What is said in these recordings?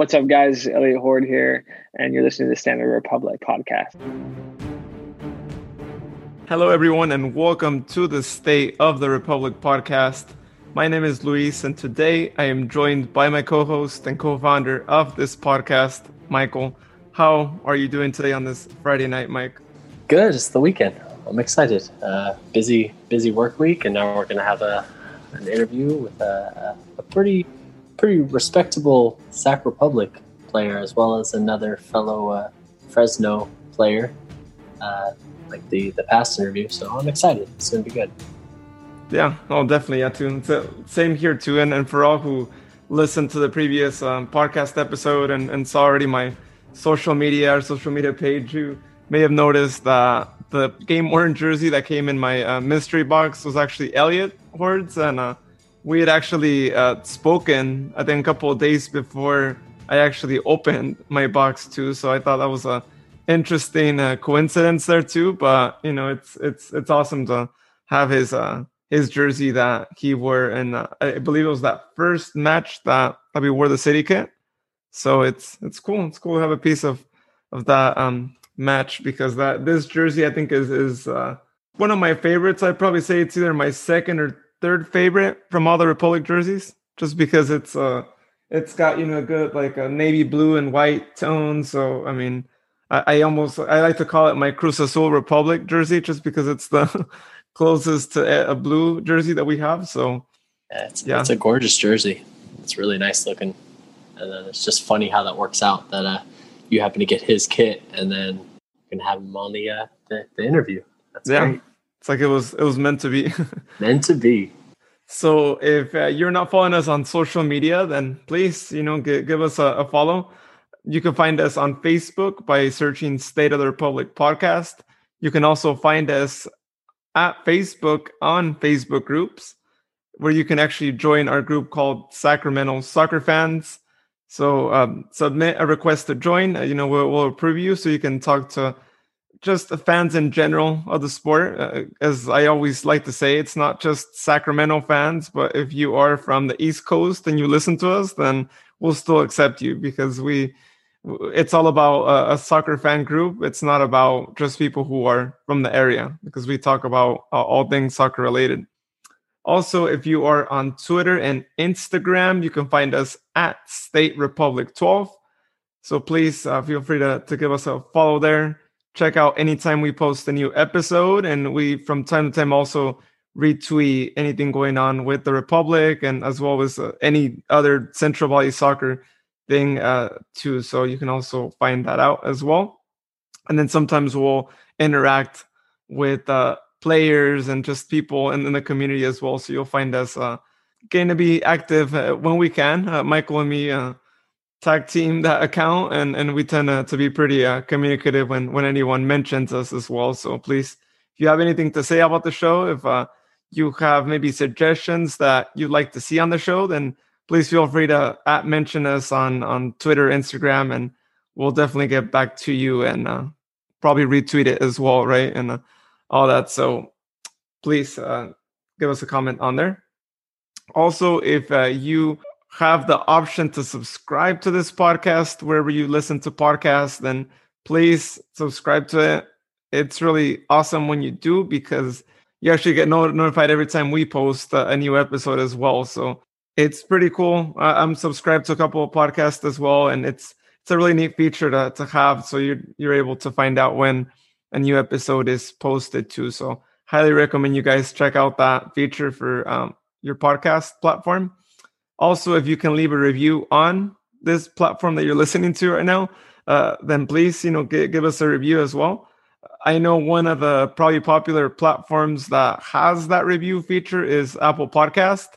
What's up, guys? Elliot Horde here, and you're listening to the State of the Republic podcast. Hello, everyone, and welcome to the State of the Republic podcast. My name is Luis, and today I am joined by my co host and co founder of this podcast, Michael. How are you doing today on this Friday night, Mike? Good. It's the weekend. I'm excited. Uh, busy, busy work week, and now we're going to have a, an interview with a, a, a pretty pretty respectable Sac Republic player as well as another fellow uh, Fresno player, uh, like the the past interview. So I'm excited. It's gonna be good. Yeah, oh, definitely. Yeah, too. So, same here too. And and for all who listened to the previous um, podcast episode and, and saw already my social media or social media page, you may have noticed that the game worn jersey that came in my uh, mystery box was actually Elliot Hordes and. Uh, we had actually uh, spoken, I think, a couple of days before I actually opened my box too. So I thought that was a interesting uh, coincidence there too. But you know, it's it's it's awesome to have his uh, his jersey that he wore, and uh, I believe it was that first match that, that we wore the city kit. So it's it's cool. It's cool to have a piece of of that um, match because that this jersey I think is is uh, one of my favorites. I'd probably say it's either my second or third favorite from all the Republic jerseys, just because it's uh it's got you know a good like a navy blue and white tone. So I mean, I, I almost I like to call it my Cruz Azul Republic jersey, just because it's the closest to a blue jersey that we have. So yeah, it's, yeah. it's a gorgeous jersey. It's really nice looking, and then it's just funny how that works out that uh you happen to get his kit and then you can have him on the uh the, the interview. That's yeah. Great. It's like it was it was meant to be. meant to be. So if uh, you're not following us on social media, then please, you know, g- give us a, a, follow. You can find us on Facebook by searching State of the Republic podcast. You can also find us at Facebook on Facebook groups, where you can actually join our group called Sacramento Soccer Fans. So um, submit a request to join. You know, we'll, we'll approve you so you can talk to just the fans in general of the sport. Uh, as I always like to say, it's not just Sacramento fans, but if you are from the East Coast and you listen to us, then we'll still accept you because we. It's all about a, a soccer fan group. It's not about just people who are from the area because we talk about uh, all things soccer related. Also, if you are on Twitter and Instagram, you can find us at State Republic 12. So please uh, feel free to, to give us a follow there check out anytime we post a new episode. And we, from time to time, also retweet anything going on with the Republic and as well as uh, any other Central Valley soccer thing uh, too. So you can also find that out as well. And then sometimes we'll interact with uh, players and just people in, in, the community as well. So you'll find us uh, going to be active uh, when we can. Uh, Michael and me uh, tag team that account and and we tend to, to be pretty uh, communicative when when anyone mentions us as well. So please if you have anything to say about the show if uh, you have maybe suggestions that you'd like to see on the show then please feel free to at mention us on on twitter instagram and we'll definitely get back to you and uh, probably retweet it as well right? And uh, all that. So please uh, give us a comment on there. Also if uh, you have the option to subscribe to this podcast wherever you listen to podcasts, then please subscribe to it. It's really awesome when you do because you actually get notified every time we post a new episode as well. So it's pretty cool. I'm subscribed to a couple of podcasts as well, and it's it's a really neat feature to to have. So you're you're able to find out when a new episode is posted too. So highly recommend you guys check out that feature for um, your podcast platform. Also, if you can leave a review on this platform that you're listening to right now, uh, then please, you know, give, give us a review as well. I know one of the probably popular platforms that has that review feature is Apple Podcast.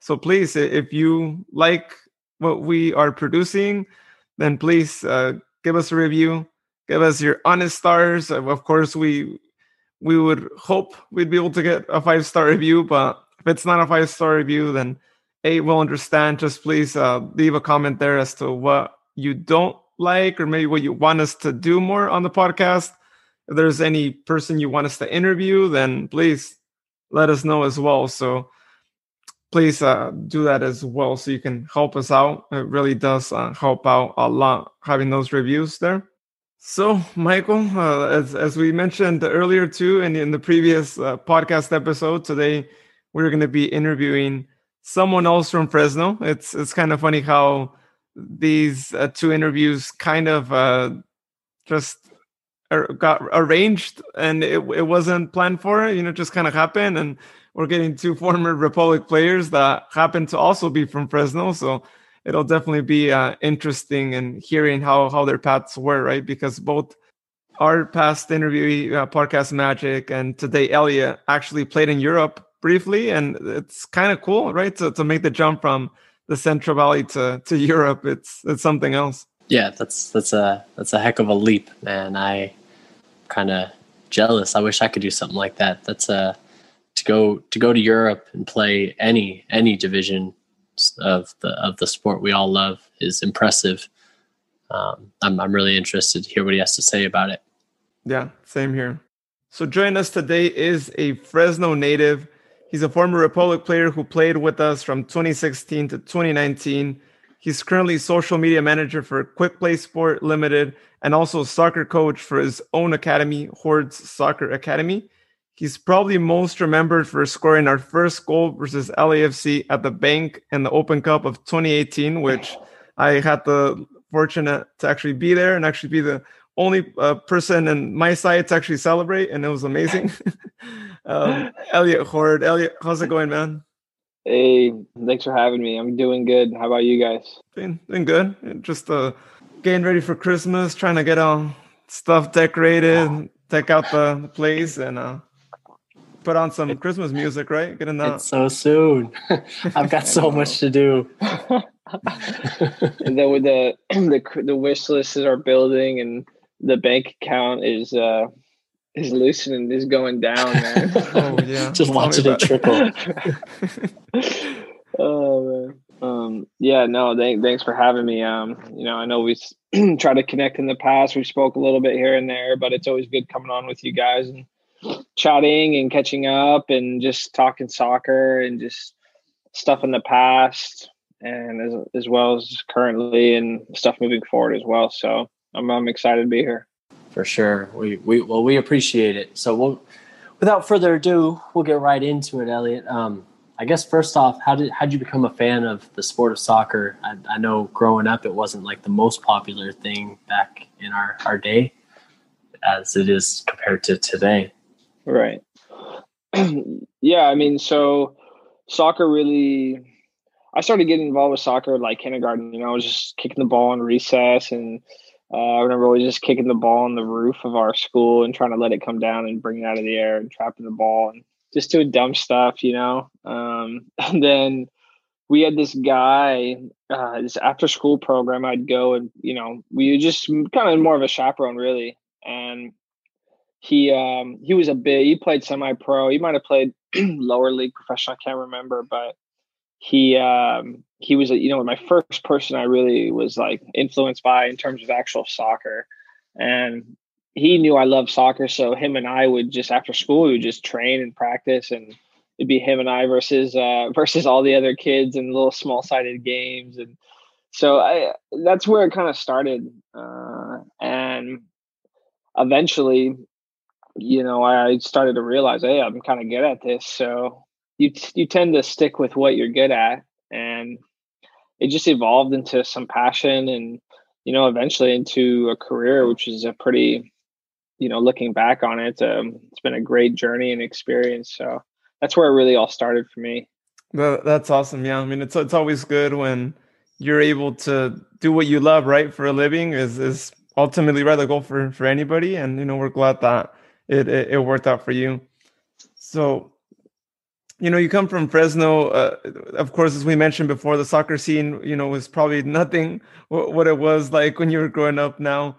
So please, if you like what we are producing, then please uh, give us a review. Give us your honest stars. Of course, we we would hope we'd be able to get a five star review, but if it's not a five star review, then a will understand. Just please uh, leave a comment there as to what you don't like or maybe what you want us to do more on the podcast. If there's any person you want us to interview, then please let us know as well. So please uh, do that as well so you can help us out. It really does uh, help out a lot having those reviews there. So, Michael, uh, as, as we mentioned earlier too, and in the previous uh, podcast episode, today we're going to be interviewing someone else from Fresno. It's it's kind of funny how these uh, two interviews kind of uh, just got arranged and it, it wasn't planned for you know just kind of happened. And we're getting two former republic players that happen to also be from fresno. So it'll definitely be uh, interesting and in hearing how how their paths were right? Because both our past interview uh, podcast magic and today elliot actually played in europe briefly and it's kind of cool right to, to make the jump from the central valley to to europe it's it's something else yeah, that's that's a that's a heck of a leap, man. I kind of jealous. I wish I could do something like that. That's a uh, to go to go to Europe and play any any division of the of the sport we all love is impressive. Um, I'm I'm really interested to hear what he has to say about it. Yeah, same here. So joining us today is a Fresno native. He's a former Republic player who played with us from 2016 to 2019 He's currently social media manager for Quick Play Sport Limited and also soccer coach for his own academy, Hordes Soccer Academy. He's probably most remembered for scoring our first goal versus LAFC at the bank in the Open Cup of 2018, which I had the fortunate to actually be there and actually be the only uh, person in my side to actually celebrate, and it was amazing. um, Elliot Horde, Elliot, how's it going, man? Hey, thanks for having me. I'm doing good. How about you guys? Doing, doing good. Just uh, getting ready for Christmas, trying to get all stuff decorated, deck out the place, and uh, put on some Christmas music. Right? Getting that. It's so soon. I've got so much to do. and then with the the the wish list is our building, and the bank account is uh is loosening is going down, man. oh yeah. Just watching it trickle. oh man. Um, yeah, no, th- thanks for having me. Um, you know, I know we tried to connect in the past. We spoke a little bit here and there, but it's always good coming on with you guys and chatting and catching up and just talking soccer and just stuff in the past and as, as well as currently and stuff moving forward as well. So I'm, I'm excited to be here for sure. We we well we appreciate it. So we'll without further ado, we'll get right into it, Elliot. Um, I guess first off, how did how did you become a fan of the sport of soccer? I, I, know growing up, it wasn't like the most popular thing back in our our day, as it is compared to today. Right. yeah, I mean, so soccer really. I started getting involved with soccer like kindergarten. You know, I was just kicking the ball in recess and uh, I remember always just kicking the ball on the roof of our school and trying to let it come down and bring it out of the air and trapping the ball and just doing dumb stuff, you know. Um, and then we had this guy, uh, this after school program. I'd go and you know we just kind of more of a chaperone really, and he um, he was a bit. He played semi pro. He might have played lower league professional. I can't remember, but he um, he was you know my first person I really was like influenced by in terms of actual soccer, and he knew I loved soccer, so him and I would just after school we would just train and practice, and it'd be him and I versus uh, versus all the other kids in little small sided games, and so I that's where it kind of started, uh, and eventually, you know, I started to realize, hey, I'm kind of good at this, so you you tend to stick with what you're good at and it just evolved into some passion and you know eventually into a career which is a pretty you know looking back on it um, it's been a great journey and experience so that's where it really all started for me. That's awesome yeah i mean it's it's always good when you're able to do what you love right for a living is is ultimately right the goal for for anybody and you know we're glad that it, it, it worked out for you. So you know you come from fresno uh, of course as we mentioned before the soccer scene you know was probably nothing what it was like when you were growing up now.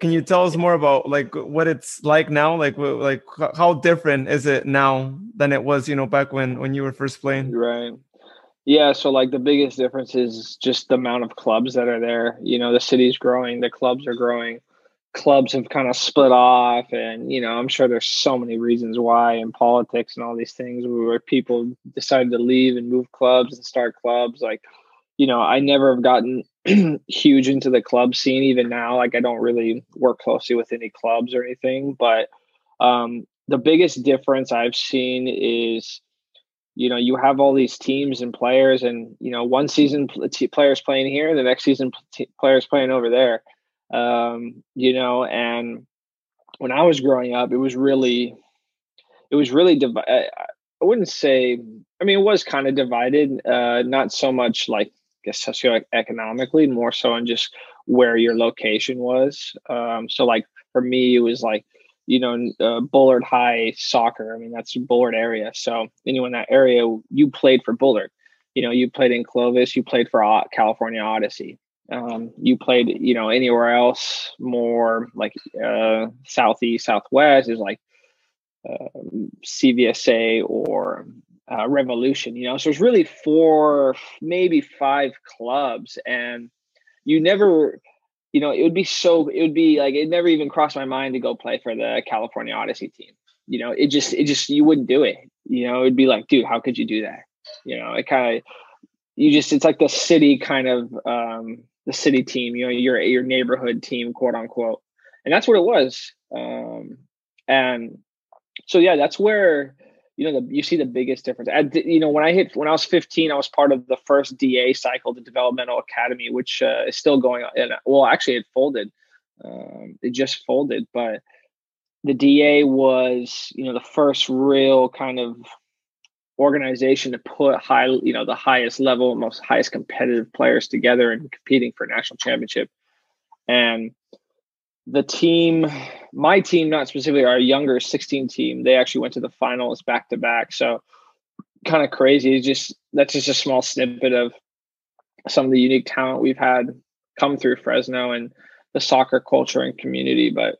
Can you tell us more about like what it's like now? Like like how different is it now than it was you know back when when you were first playing? Right. Yeah so like the biggest difference is just the amount of clubs that are there. You know the city's growing the clubs are growing clubs have kind of split off and you know i'm sure there's so many reasons why in politics and all these things where people decided to leave and move clubs and start clubs. Like you know i never have gotten huge into the club scene. Even now like i don't really work closely with any clubs or anything but um the biggest difference i've seen is you know you have all these teams and players and you know one season players playing here the next season players playing over there um, you know and when i was growing up it was really it was really div- I, wouldn't say i mean it was kind of divided uh, not so much like guess socioeconomically more so on just where your location was. Um, so like for me it was like you know uh, bullard high soccer i mean that's bullard area. So anyone in that area you played for bullard. You know you played in clovis you played for california odyssey um, you played you know anywhere else more like uh, southeast southwest is like uh, cvsa or uh, revolution you know? So it's really four maybe five clubs and you never you know it would be so it would be like it never even crossed my mind to go play for the california odyssey team. You know it just it just you wouldn't do it. You know it'd be like dude how could you do that? You know it kind of you just it's like the city kind of um the city team, you know, your your neighborhood team, quote unquote, and that's what it was. Um, and so yeah, that's where you know the, you see the biggest difference. I, you know, when I hit when I was 15, I was part of the first DA cycle, the Developmental Academy, which uh, is still going on. And well, actually, it folded. Um, it just folded, but the DA was you know the first real kind of organization to put high, you know, the highest level, most highest competitive players together and competing for national championship. And the team, my team, not specifically our younger 16 team, they actually went to the finals back to back. So kind of crazy. It's just that's just a small snippet of some of the unique talent we've had come through Fresno and the soccer culture and community. But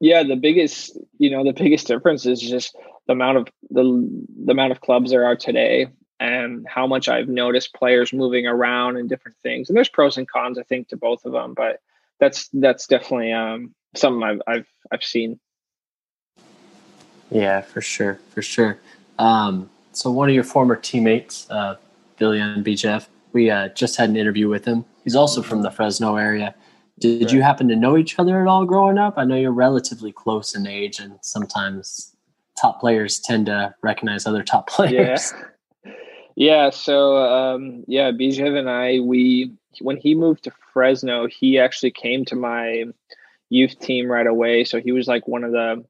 yeah, the biggest, you know, the biggest difference is just the amount of the the amount of clubs there are today and how much I've noticed players moving around and different things. And there's pros and cons, I think, to both of them, but that's that's definitely um, something I've I've I've seen. Yeah, for sure, for sure. Um, so one of your former teammates, uh, Villyan Bijev, we uh, just had an interview with him. He's also from the Fresno area. Did right. you happen to know each other at all growing up? I know you're relatively close in age, and sometimes top players tend to recognize other top players. Yeah. Yeah. So, um, yeah, Bijev and I, we, when he moved to Fresno, he actually came to my youth team right away. So he was like one of the,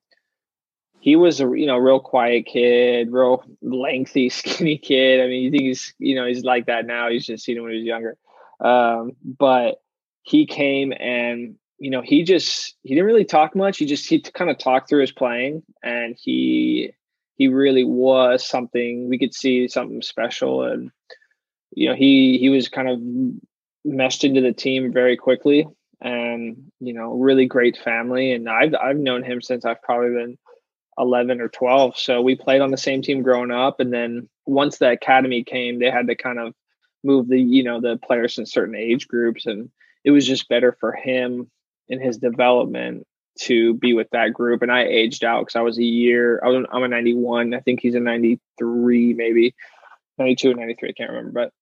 he was a, you know, real quiet kid, real lengthy, skinny kid. I mean, you think he's, you know, he's like that now. He's just seen him when he was younger. Um, but he came and you know, he just he didn't really talk much. He just he kind of talked through his playing, and he he really was something we could see something special, and you know he he was kind of meshed into the team very quickly, and you know really great family. And I've I've known him since I've probably been eleven or twelve, so we played on the same team growing up, and then once the academy came, they had to kind of move the you know the players in certain age groups and it was just better for him in his development to be with that group. And I aged out because I was a year, I was, I'm a 91. I think he's a 93, maybe 92 or 93. I can't remember. But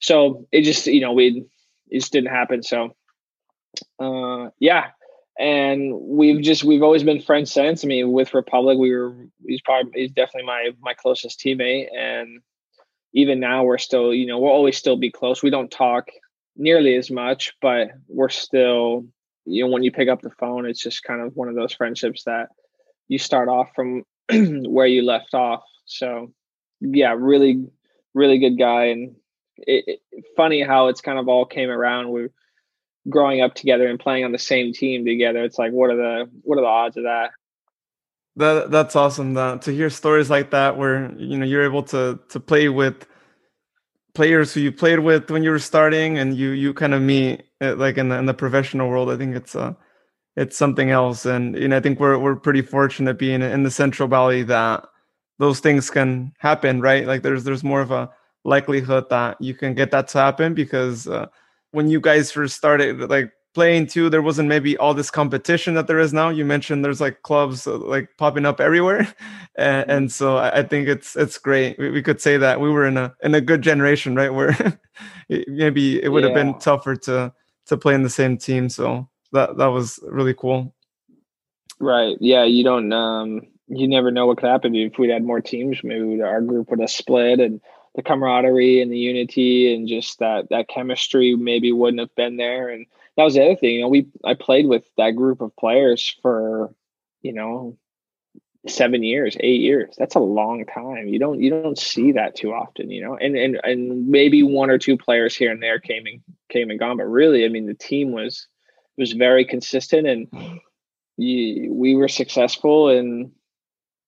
so it just, you know, we, it just didn't happen. So, uh, yeah. And we've just, we've always been friends since. I mean, with Republic, we were, he's probably, he's definitely my, my closest teammate. And even now we're still, you know, we'll always still be close. We don't talk nearly as much, but we're still you know when you pick up the phone it's just kind of one of those friendships that you start off from where you left off. So yeah really really good guy. And it, it, funny how it's kind of all came around. We're growing up together and playing on the same team together it's like what are the what are the odds of that? That that's awesome that, to hear stories like that where you know you're able to to play with players who you played with when you were starting and you you kind of meet uh, like in the in the professional world i think it's uh it's something else and you know i think we're we're pretty fortunate being in the central valley that those things can happen right like there's there's more of a likelihood that you can get that to happen because uh, when you guys first started like playing too, there wasn't maybe all this competition that there is now. You mentioned there's like clubs uh, like popping up everywhere, and, Mm-hmm. and so I think it's it's great. We, we, could say that we were in a in a good generation, right? Where maybe it would have been tougher to to play in the same team. So that that was really cool. Right. Yeah. You don't. Um. You never know what could happen if we'd had more teams. Maybe our group would have split, and the camaraderie and the unity and just that that chemistry maybe wouldn't have been there. And that was the other thing. You know, we I played with that group of players for, you know, seven years, eight years. That's a long time. You don't you don't see that too often, you know. And and and maybe one or two players here and there came and came and gone, but really, I mean, the team was was very consistent, and you, we were successful. And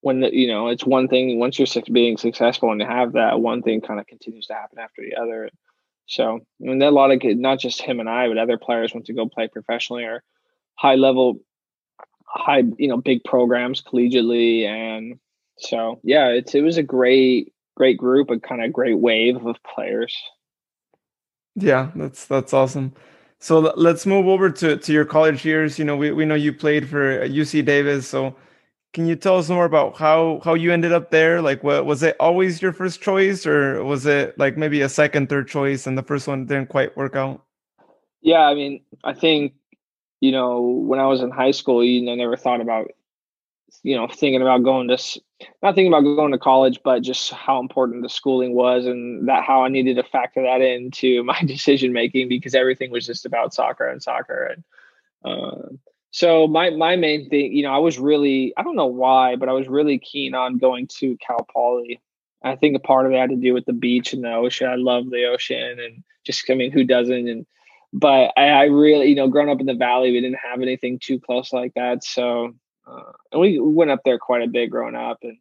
when the, you know, it's one thing once you're being successful and you have that, one thing kind of continues to happen after the other. So, I mean, a lot of not just him and I, but other players went to go play professionally or high level high you know big programs collegiately. And so yeah it's it was a great great group a kind of great wave of players. Yeah that's that's awesome. So let's move over to to your college years. You know we, we know you played for uh, uc davis. So can you tell us more about how how you ended up there? Like what was it always your first choice or was it like maybe a second third choice and the first one didn't quite work out? Yeah i mean i think you know, when I was in high school, you know, never thought about, you know, thinking about going to, not thinking about going to college, but just how important the schooling was and that how I needed to factor that into my decision making because everything was just about soccer and soccer. And uh, so my my main thing, you know, I was really, I don't know why, but I was really keen on going to Cal Poly. I think a part of it had to do with the beach and the ocean. I love the ocean and just, I mean, who doesn't? And but I, I, really, you know, growing up in the valley, we didn't have anything too close like that. So, uh, and we went up there quite a bit growing up, and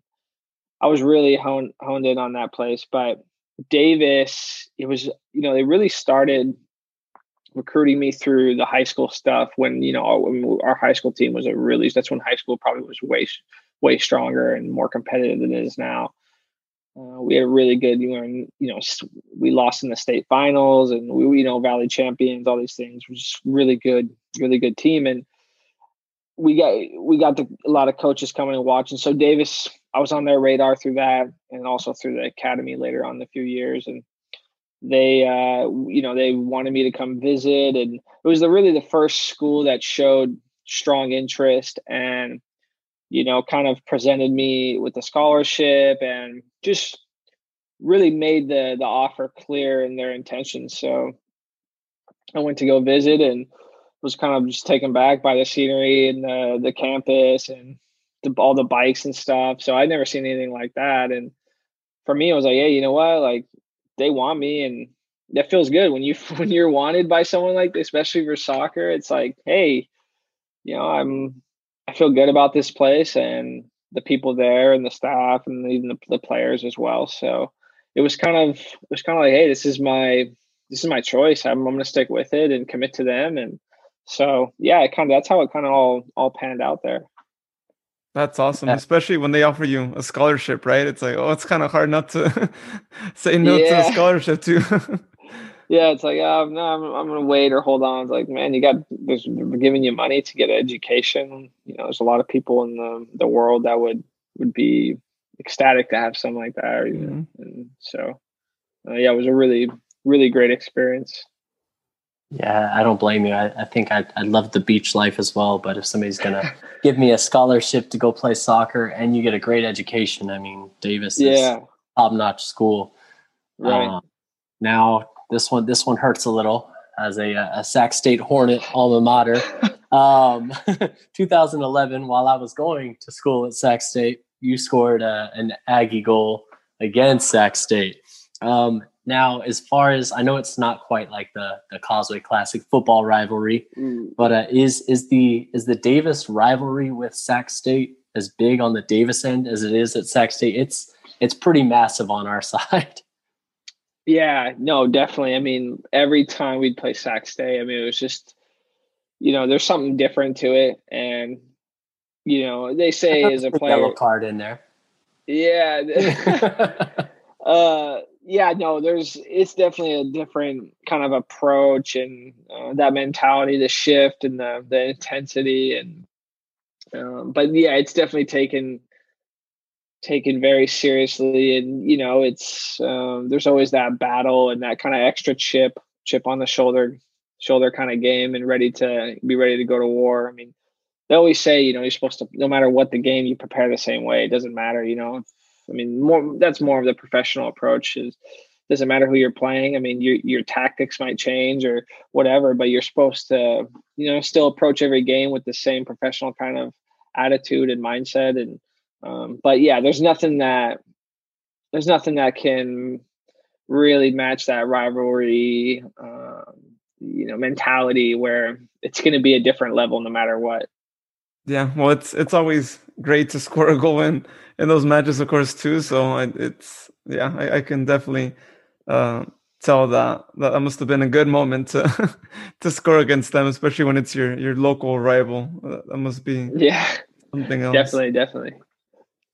I was really honed honed in on that place. But Davis, it was, you know, they really started recruiting me through the high school stuff when you know our, our high school team was a really that's when high school probably was way way stronger and more competitive than it is now. Uh, we had a really good, you know, you know, we lost in the state finals and we, you know, Valley champions, all these things. was just really good, really good team. And we got we got the, a lot of coaches coming and watching. So Davis, I was on their radar through that, and also through the academy later on in a few years. And they, uh, you know, they wanted me to come visit, and it was the really the first school that showed strong interest and you know, kind of presented me with a scholarship and just really made the the offer clear in their intentions. So I went to go visit and was kind of just taken back by the scenery and the the campus and the, all the bikes and stuff. So I'd never seen anything like that. And for me, I was like, hey, you know what? Like they want me, and that feels good when you when you're wanted by someone like this, especially for soccer. It's like, hey, you know, I'm I feel good about this place and the people there and the staff and even the, the players as well. So it was kind of it was kind of like, hey, this is my this is my choice. I'm, I'm going to stick with it and commit to them. And so yeah, it kind of that's how it kind of all all panned out there. That's awesome, yeah. especially when they offer you a scholarship, right? It's like, oh, it's kind of hard not to say no yeah. to a scholarship too. yeah, it's like, oh, no, I'm, I'm going to wait or hold on. It's like, man, you got, there's, they're giving you money to get education. You know, there's a lot of people in the, the world that would, would be ecstatic to have something like that. Mm-hmm. And so, uh, yeah, it was a really, really great experience. Yeah, I don't blame you. I, I think I'd, I'd love the beach life as well. But if somebody's going to give me a scholarship to go play soccer and you get a great education, I mean, Davis yeah. is top notch school. Right. Uh, now, this one, this one hurts a little as a, a Sac State Hornet alma mater. Um, 2011, while I was going to school at Sac State, you scored a, an Aggie goal against Sac State. Um, now, as far as I know, it's not quite like the the Causeway Classic football rivalry, mm. but uh, is is the is the Davis rivalry with Sac State as big on the Davis end as it is at Sac State? It's it's pretty massive on our side. Yeah, no, definitely. I mean, every time we'd play Sac State, I mean, it was just, you know, there's something different to it, and you know, they say as a player, yellow card in there. Yeah. uh, yeah, no, there's it's definitely a different kind of approach and uh, that mentality, the shift and the the intensity and um, but yeah, it's definitely taken taken very seriously and you know it's um, there's always that battle and that kind of extra chip chip on the shoulder shoulder kind of game and ready to be ready to go to war. I mean, they always say, you know, you're supposed to no matter what the game, you prepare the same way. It doesn't matter, you know. I mean, more that's more of the professional approach. Is doesn't matter who you're playing. I mean, your your tactics might change or whatever, but you're supposed to, you know, still approach every game with the same professional kind of attitude and mindset. And um, but yeah, there's nothing that there's nothing that can really match that rivalry, um, you know, mentality where it's going to be a different level no matter what. Yeah, well, it's it's always great to score a goal in in those matches, of course, too. So it's yeah, I, I can definitely uh, tell that that must have been a good moment to to score against them, especially when it's your your local rival. That must be yeah something else. Definitely, definitely.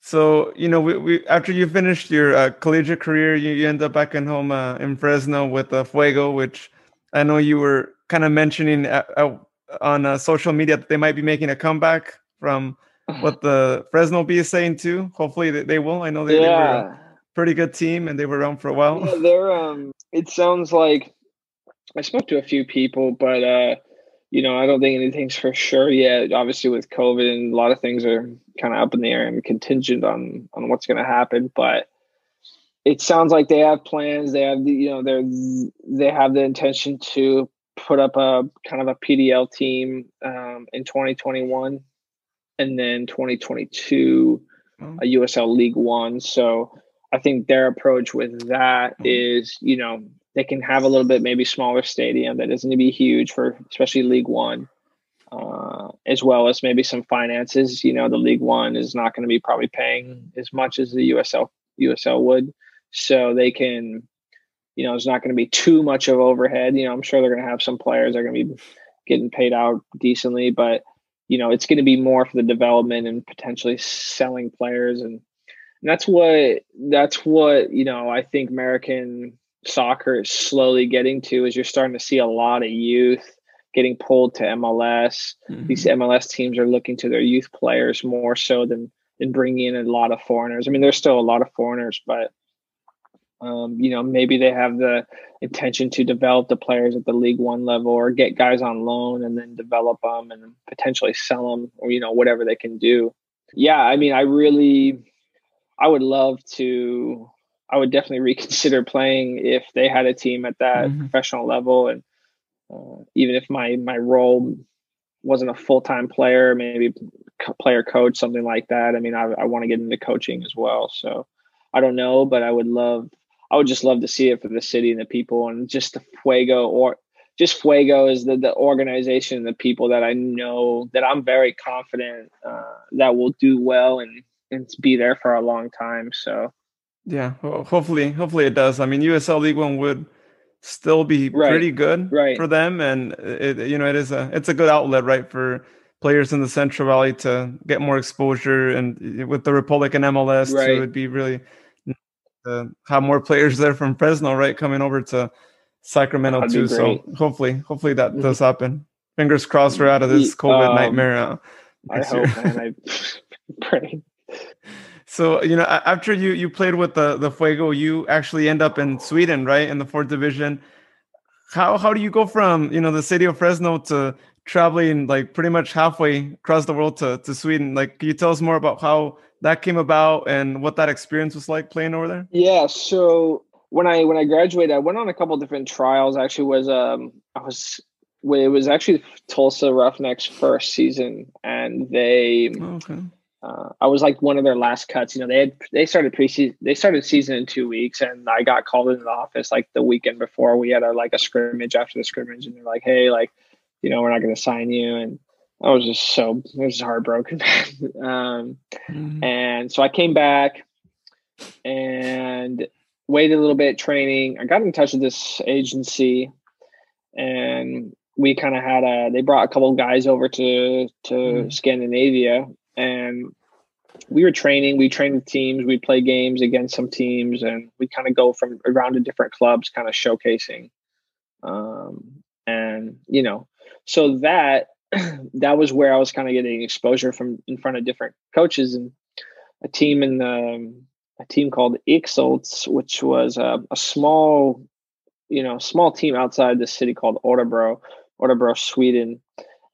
So you know, we, we after you finished your uh, collegiate career, you, you end up back in home uh, in Fresno with uh, Fuego, which I know you were kind of mentioning on uh, social media that they might be making a comeback from what the Fresno Bee is saying too. Hopefully they, they will. I know they, yeah. they, were a pretty good team and they were around for a while. Yeah, they're um. It sounds like I spoke to a few people, but uh, you know, I don't think anything's for sure yet. Obviously, with COVID and a lot of things are kind of up in the air and contingent on on what's going to happen. But it sounds like they have plans. They have the, you know, they're they have the intention to put up a kind of a PDL team um, in 2021 and then 2022 a USL League One. So I think their approach with that is, you know, they can have a little bit maybe smaller stadium that isn't going to be huge for especially League One, uh, as well as maybe some finances. You know, the League One is not going to be probably paying as much as the USL USL would, so they can you know, there's not going to be too much of overhead. You know, I'm sure they're going to have some players that are going to be getting paid out decently, but you know, it's going to be more for the development and potentially selling players, and, and that's what that's what you know. I think American soccer is slowly getting to is you're starting to see a lot of youth getting pulled to MLS. Mm-hmm. These MLS teams are looking to their youth players more so than than bringing in a lot of foreigners. I mean, there's still a lot of foreigners, but um, you know, maybe they have the intention to develop the players at the League One level or get guys on loan and then develop them and potentially sell them or, you know, whatever they can do. Yeah, I mean, I really, I would love to, I would definitely reconsider playing if they had a team at that mm-hmm. professional level. And uh, even if my, my role wasn't a full time player, maybe player coach, something like that. I mean, I, I want to get into coaching as well. So I don't know, but I would love I would just love to see it for the city and the people and just the Fuego or just Fuego is the, the organization and the people that I know that I'm very confident uh, that will do well and, and be there for a long time. So, yeah, well, hopefully, hopefully it does. I mean, USL League One would still be right. pretty good right. for them, and it, you know, it is a it's a good outlet, right, for players in the Central Valley to get more exposure, and with the Republic and MLS, right. too, it'd be really to have more players there from Fresno, right, coming over to Sacramento That'd too. So hopefully, hopefully that mm-hmm. does happen. Fingers crossed, we're out of this COVID um, nightmare. Uh, I hope, man. I pray. So you know, after you you played with the the Fuego, you actually end up in Sweden, right, in the fourth division. How how do you go from you know the city of Fresno to traveling like pretty much halfway across the world to to Sweden? Like, can you tell us more about how that came about and what that experience was like playing over there? Yeah, so when I when I graduated, I went on a couple different trials. Actually, was um I was it was actually Tulsa Roughnecks first season, and they oh, okay. Uh, I was like one of their last cuts. You know, they had they started preseason. They started season in two weeks, and I got called into the office like the weekend before. We had a like a scrimmage after the scrimmage, and they're like, "Hey, like, you know, we're not going to sign you." And I was just so I was heartbroken. um, mm-hmm. And so I came back and waited a little bit training. I got in touch with this agency, and we kind of had a. They brought a couple guys over to to mm-hmm. Scandinavia, and we were training. We trained with teams. We play games against some teams, and we kind of go from around to different clubs, kind of showcasing. Um, and you know, so that that was where I was kind of getting exposure from in front of different coaches and a team in the a team called Ixolts, which was a, a small, you know, small team outside the city called Örebro, Örebro, Sweden.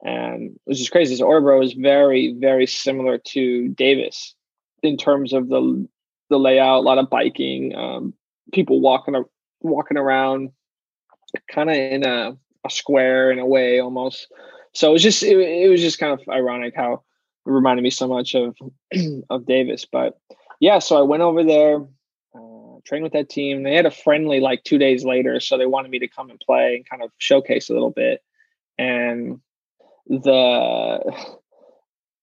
And which is crazy. So Örebro is very, very similar to Davis in terms of the the layout, a lot of biking, um, people walking walking around, kind of in a, a square in a way almost. So it was just it, it was just kind of ironic how it reminded me so much of of Davis. But yeah, so I went over there, uh, trained with that team. They had a friendly like two days later, so they wanted me to come and play and kind of showcase a little bit. And the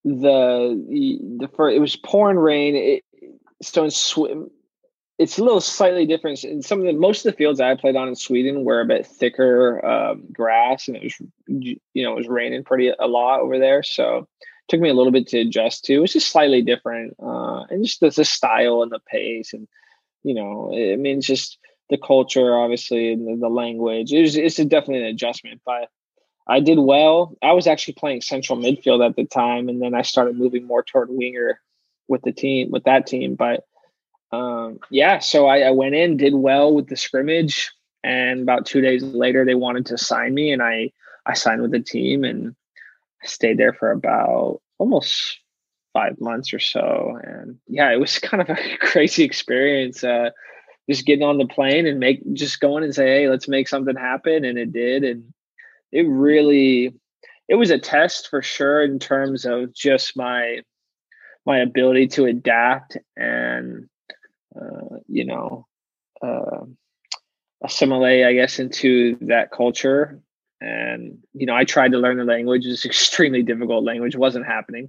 the the, the it was pouring rain. It, so in swim, it's a little slightly different. In some of the most of the fields I played on in Sweden were a bit thicker um, grass, and it was you know it was raining pretty a lot over there. So took me a little bit to adjust to. It was just slightly different, uh, and just the, the style and the pace, and you know, I mean, it's just the culture, obviously, and the, the language. It was, it's definitely an adjustment, but I did well. I was actually playing central midfield at the time, and then I started moving more toward winger with the team with that team. But um, yeah, so I, I, went in, did well with the scrimmage, and about two days later, they wanted to sign me, and I I signed with the team and stayed there for about almost five months or so. And yeah, it was kind of a crazy experience. Uh, just getting on the plane and make just going and say, hey, let's make something happen, and it did, and it really it was a test for sure in terms of just my my ability to adapt and uh, you know uh, assimilate i guess into that culture. And you know i tried to learn the language. It's extremely difficult language. Wasn't happening.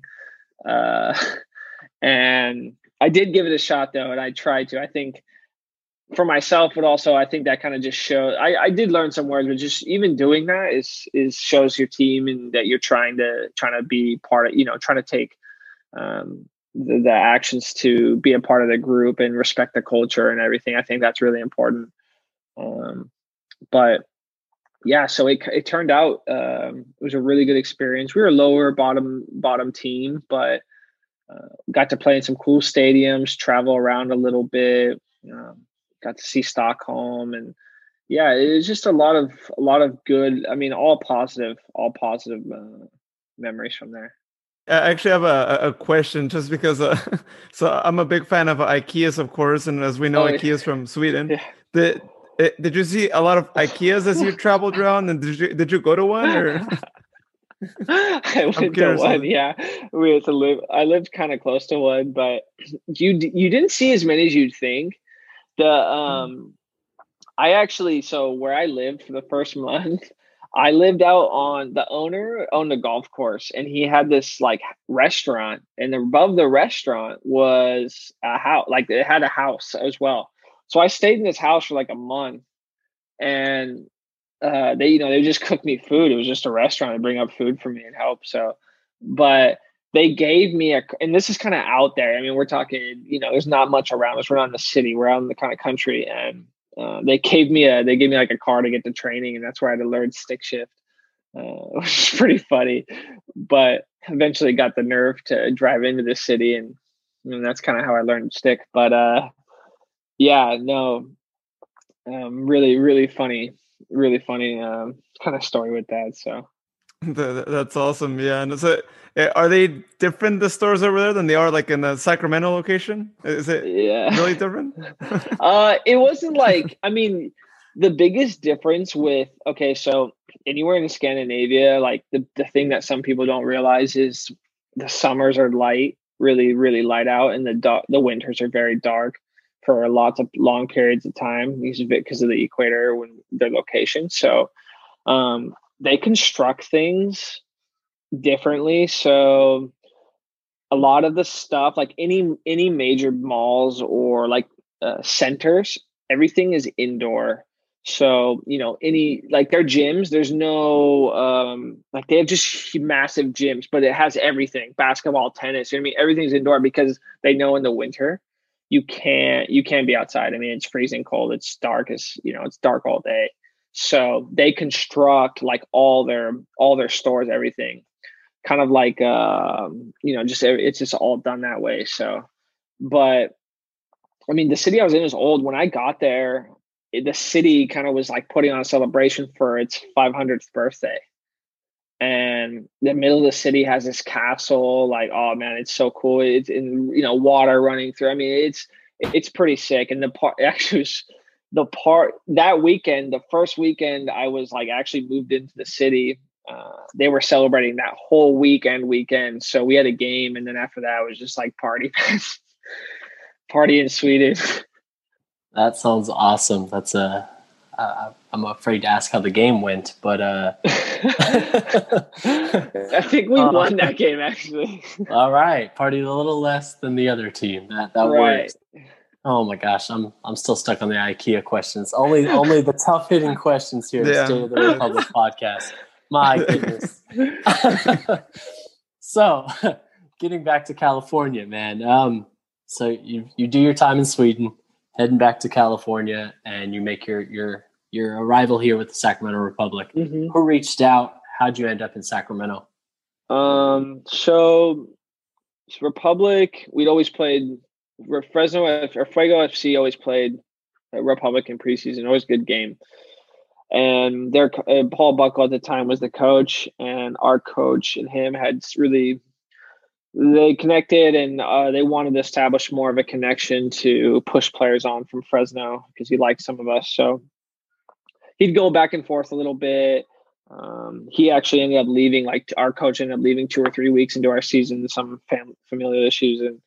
Uh, and i did give it a shot though and i tried to. I think for myself, but also I think that kind of just shows. I, I did learn some words, but just even doing that is is shows your team and that you're trying to trying to be part of. You know, trying to take um, the, the actions to be a part of the group and respect the culture and everything. I think that's really important. Um, but yeah, so it it turned out um, it was a really good experience. We were lower bottom bottom team, but uh, got to play in some cool stadiums, travel around a little bit. Um, got to see Stockholm and yeah, it was just a lot of a lot of good. I mean, all positive, all positive uh, memories from there. I actually have a, a question just because uh, so I'm a big fan of IKEAs, of course, and as we know, oh, IKEAs yeah. from Sweden. Yeah. Did eh, did you see a lot of IKEAs as you traveled around, and did you did you go to one or? I went to one. Yeah, we had to live. I lived kind of close to one, but you you didn't see as many as you'd think. The mm-hmm. um, I actually so where I lived for the first month, I lived out on the owner owned a golf course, and he had this like restaurant, and above the restaurant was a house, like it had a house as well. So I stayed in this house for like a month, and uh, they you know they just cooked me food. It was just a restaurant. They bring up food for me and help. So, but they gave me a and this is kind of out there. I mean we're talking you know there's not much around us. We're not in the city. We're out in the kind of country and uh, they gave me a they gave me like a car to get to training and that's where i had to learn stick shift uh, which is pretty funny. But eventually got the nerve to drive into the city and, and that's kind of how i learned stick. But uh yeah no um really really funny really funny um kind of story with that so that's awesome. Yeah. And so eh, are they different the stores over there than they are like in the Sacramento location? Is it yeah. really different? uh it wasn't like I mean the biggest difference with okay, so anywhere in Scandinavia, like the, the thing that some people don't realize is the summers are light, really, really light out, and the the winters are very dark for lots of long periods of time because of the equator when their location. So um they construct things differently. So a lot of the stuff, like any any major malls or like uh, centers, everything is indoor. So, you know, any like their gyms, there's no um like they have just massive gyms, but it has everything basketball, tennis. You know I mean? Everything's indoor because they know in the winter you can't you can't be outside. I mean, it's freezing cold, it's dark, it's you know, it's dark all day. So they construct like all their all their stores, everything, kind of like um, you know, just it's just all done that way. So, but I mean, the city I was in is old. When I got there, the city kind of was like putting on a celebration for its 500th birthday. And the middle of the city has this castle like oh man it's so cool. It's in you know water running through. I mean it's it's pretty sick. And the part actually was the part that weekend the first weekend i was like actually moved into the city uh, they were celebrating that whole weekend weekend so we had a game and then after that it was just like party party in sweden That sounds awesome. That's a. Uh, I'm afraid to ask how the game went, but uh, I think we won that game actually. all right, party a little less than the other team. That that right. works. Oh my gosh, I'm I'm still stuck on the IKEA questions. Only only the tough hitting questions here yeah. State of the Republic podcast. My goodness. so, getting back to California, man. Um, so you you do your time in Sweden heading back to California, and you make your your your arrival here with the Sacramento Republic. Mm-hmm. Who reached out? How'd you end up in Sacramento? Um, so Republic, we'd always played Fresno or Fuego FC always played Republic in preseason. Always good game. And their uh, Paul Buckle at the time was the coach, and our coach and him had really they connected and uh, they wanted to establish more of a connection to push players on from Fresno because he liked some of us. So he'd go back and forth a little bit. Um, he actually ended up leaving, like our coach ended up leaving two or three weeks into our season, some fam- familial issues. And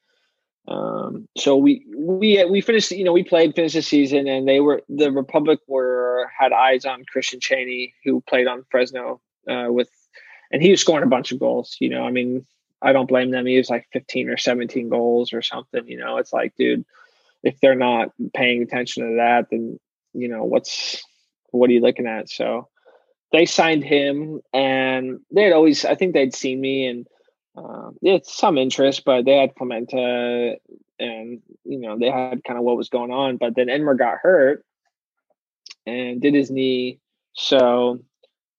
um, so we, we, we finished, you know, we played, finished the season and they were, the Republic were, had eyes on Christian Cheney, who played on Fresno uh, with, and he was scoring a bunch of goals, you know, I mean, I don't blame them. He was like 15 or 17 goals or something. You know, it's like, dude, if they're not paying attention to that, then you know what's what are you looking at? So they signed him, and they had always, I think they'd seen me, and uh, it's some interest, but they had Klimenta, and you know they had kind of what was going on. But then Emrah got hurt and did his knee, so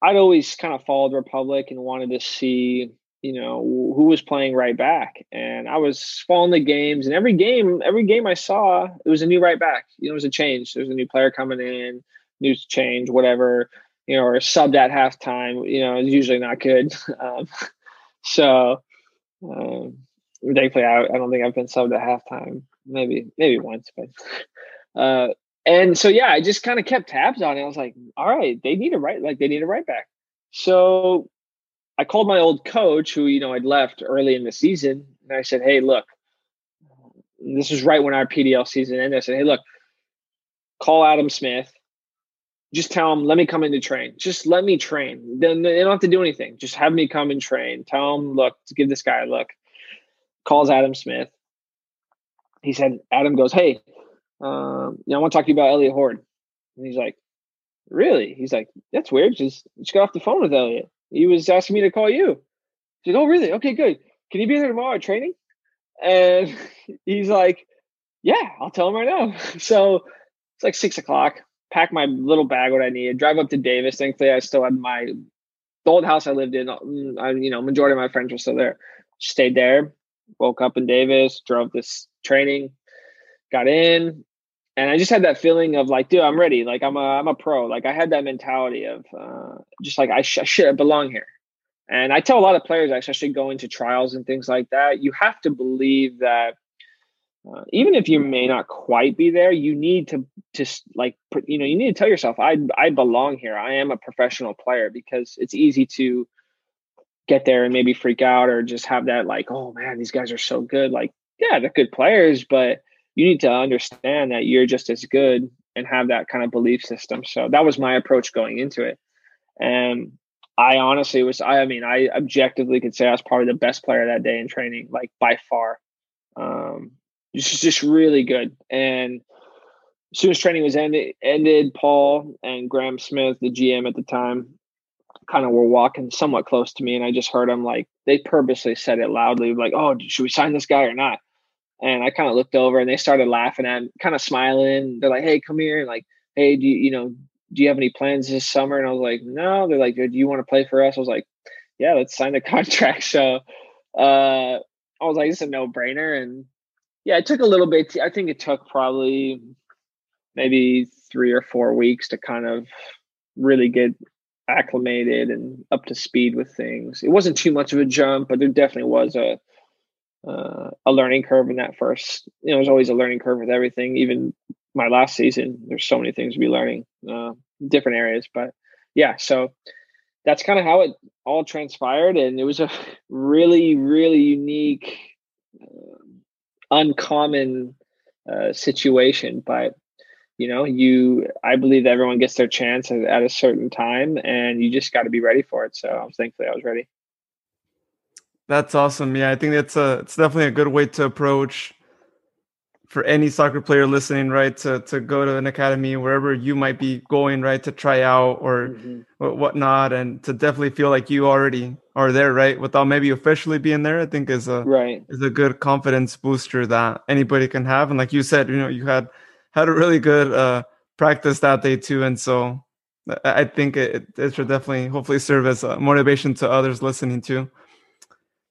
I'd always kind of followed Republic and wanted to see you know who was playing right back and i was following the games and every game every game i saw it was a new right back you know it was a change there's a new player coming in new change whatever you know or subbed at halftime you know it's usually not good um, so um, thankfully I, I don't think i've been subbed at halftime maybe maybe once but uh, and so yeah i just kind of kept tabs on it i was like all right they need a right like they need a right back so I called my old coach, who you know I'd left early in the season, and I said, "Hey, look, this is right when our PDL season ended. I said, "Hey, look, call Adam Smith. Just tell him, let me come in to train. Just let me train. Then they don't have to do anything. Just have me come and train. Tell him, look, give this guy a look." Calls Adam Smith. He said, Adam goes, "Hey, um, you know, I want to talk to you about Elliot Horde." And he's like, "Really?" He's like, "That's weird. Just just got off the phone with Elliot." He was asking me to call you. He said, Oh, really? Okay, good. Can you be here tomorrow at training? And he's like, Yeah, I'll tell him right now. So it's like six o'clock. Pack my little bag, what I needed, drive up to Davis. Thankfully, I still had my the old house I lived in. Mm, I, you know, majority of my friends were still there. Stayed there. Woke up in Davis. Drove this training. Got in, and I just had that feeling of like, dude, I'm ready. Like I'm a I'm a pro. Like I had that mentality of uh, just like I, sh- I should belong here. And I tell a lot of players, especially going to trials and things like that, you have to believe that uh, even if you may not quite be there, you need to just like you know you need to tell yourself, I I belong here. I am a professional player because it's easy to get there and maybe freak out or just have that like, oh man, these guys are so good. Like yeah, they're good players, but you need to understand that you're just as good and have that kind of belief system. So that was my approach going into it. And I honestly was, I, I mean, I objectively could say I was probably the best player that day in training, like by far. Um, just, just really good. And as soon as training was ended, ended, Paul and Graham Smith, the GM at the time, kind of were walking somewhat close to me, and I just heard them like they purposely said it loudly, like, "Oh, should we sign this guy or not?" And I kind of looked over, and they started laughing at, kind of smiling. They're like, "Hey, come here!" And like, "Hey, do you, you know, do you have any plans this summer?" And I was like, "No." They're like, "Do you want to play for us?" I was like, "Yeah, let's sign the contract." So uh, I was like, "It's a no brainer." And yeah, it took a little bit. I think it took probably maybe three or four weeks to kind of really get acclimated and up to speed with things. It wasn't too much of a jump, but there definitely was a uh, a learning curve in that first. You know, there's always a learning curve with everything. Even my last season, there's so many things to be learning, uh, different areas. But yeah, so that's kind of how it all transpired, and it was a really, really unique, uh, uncommon uh, situation. But you know you i believe everyone gets their chance at, at a certain time and you just got to be ready for it so thankfully i was ready that's awesome yeah i think that's a it's definitely a good way to approach for any soccer player listening right to to go to an academy wherever you might be going right to try out or mm-hmm. whatnot and to definitely feel like you already are there right without maybe officially being there i think is a right is a good confidence booster that anybody can have and like you said you know you had had a really good uh, practice that day too, and so I think it, it should definitely hopefully serve as a motivation to others listening too.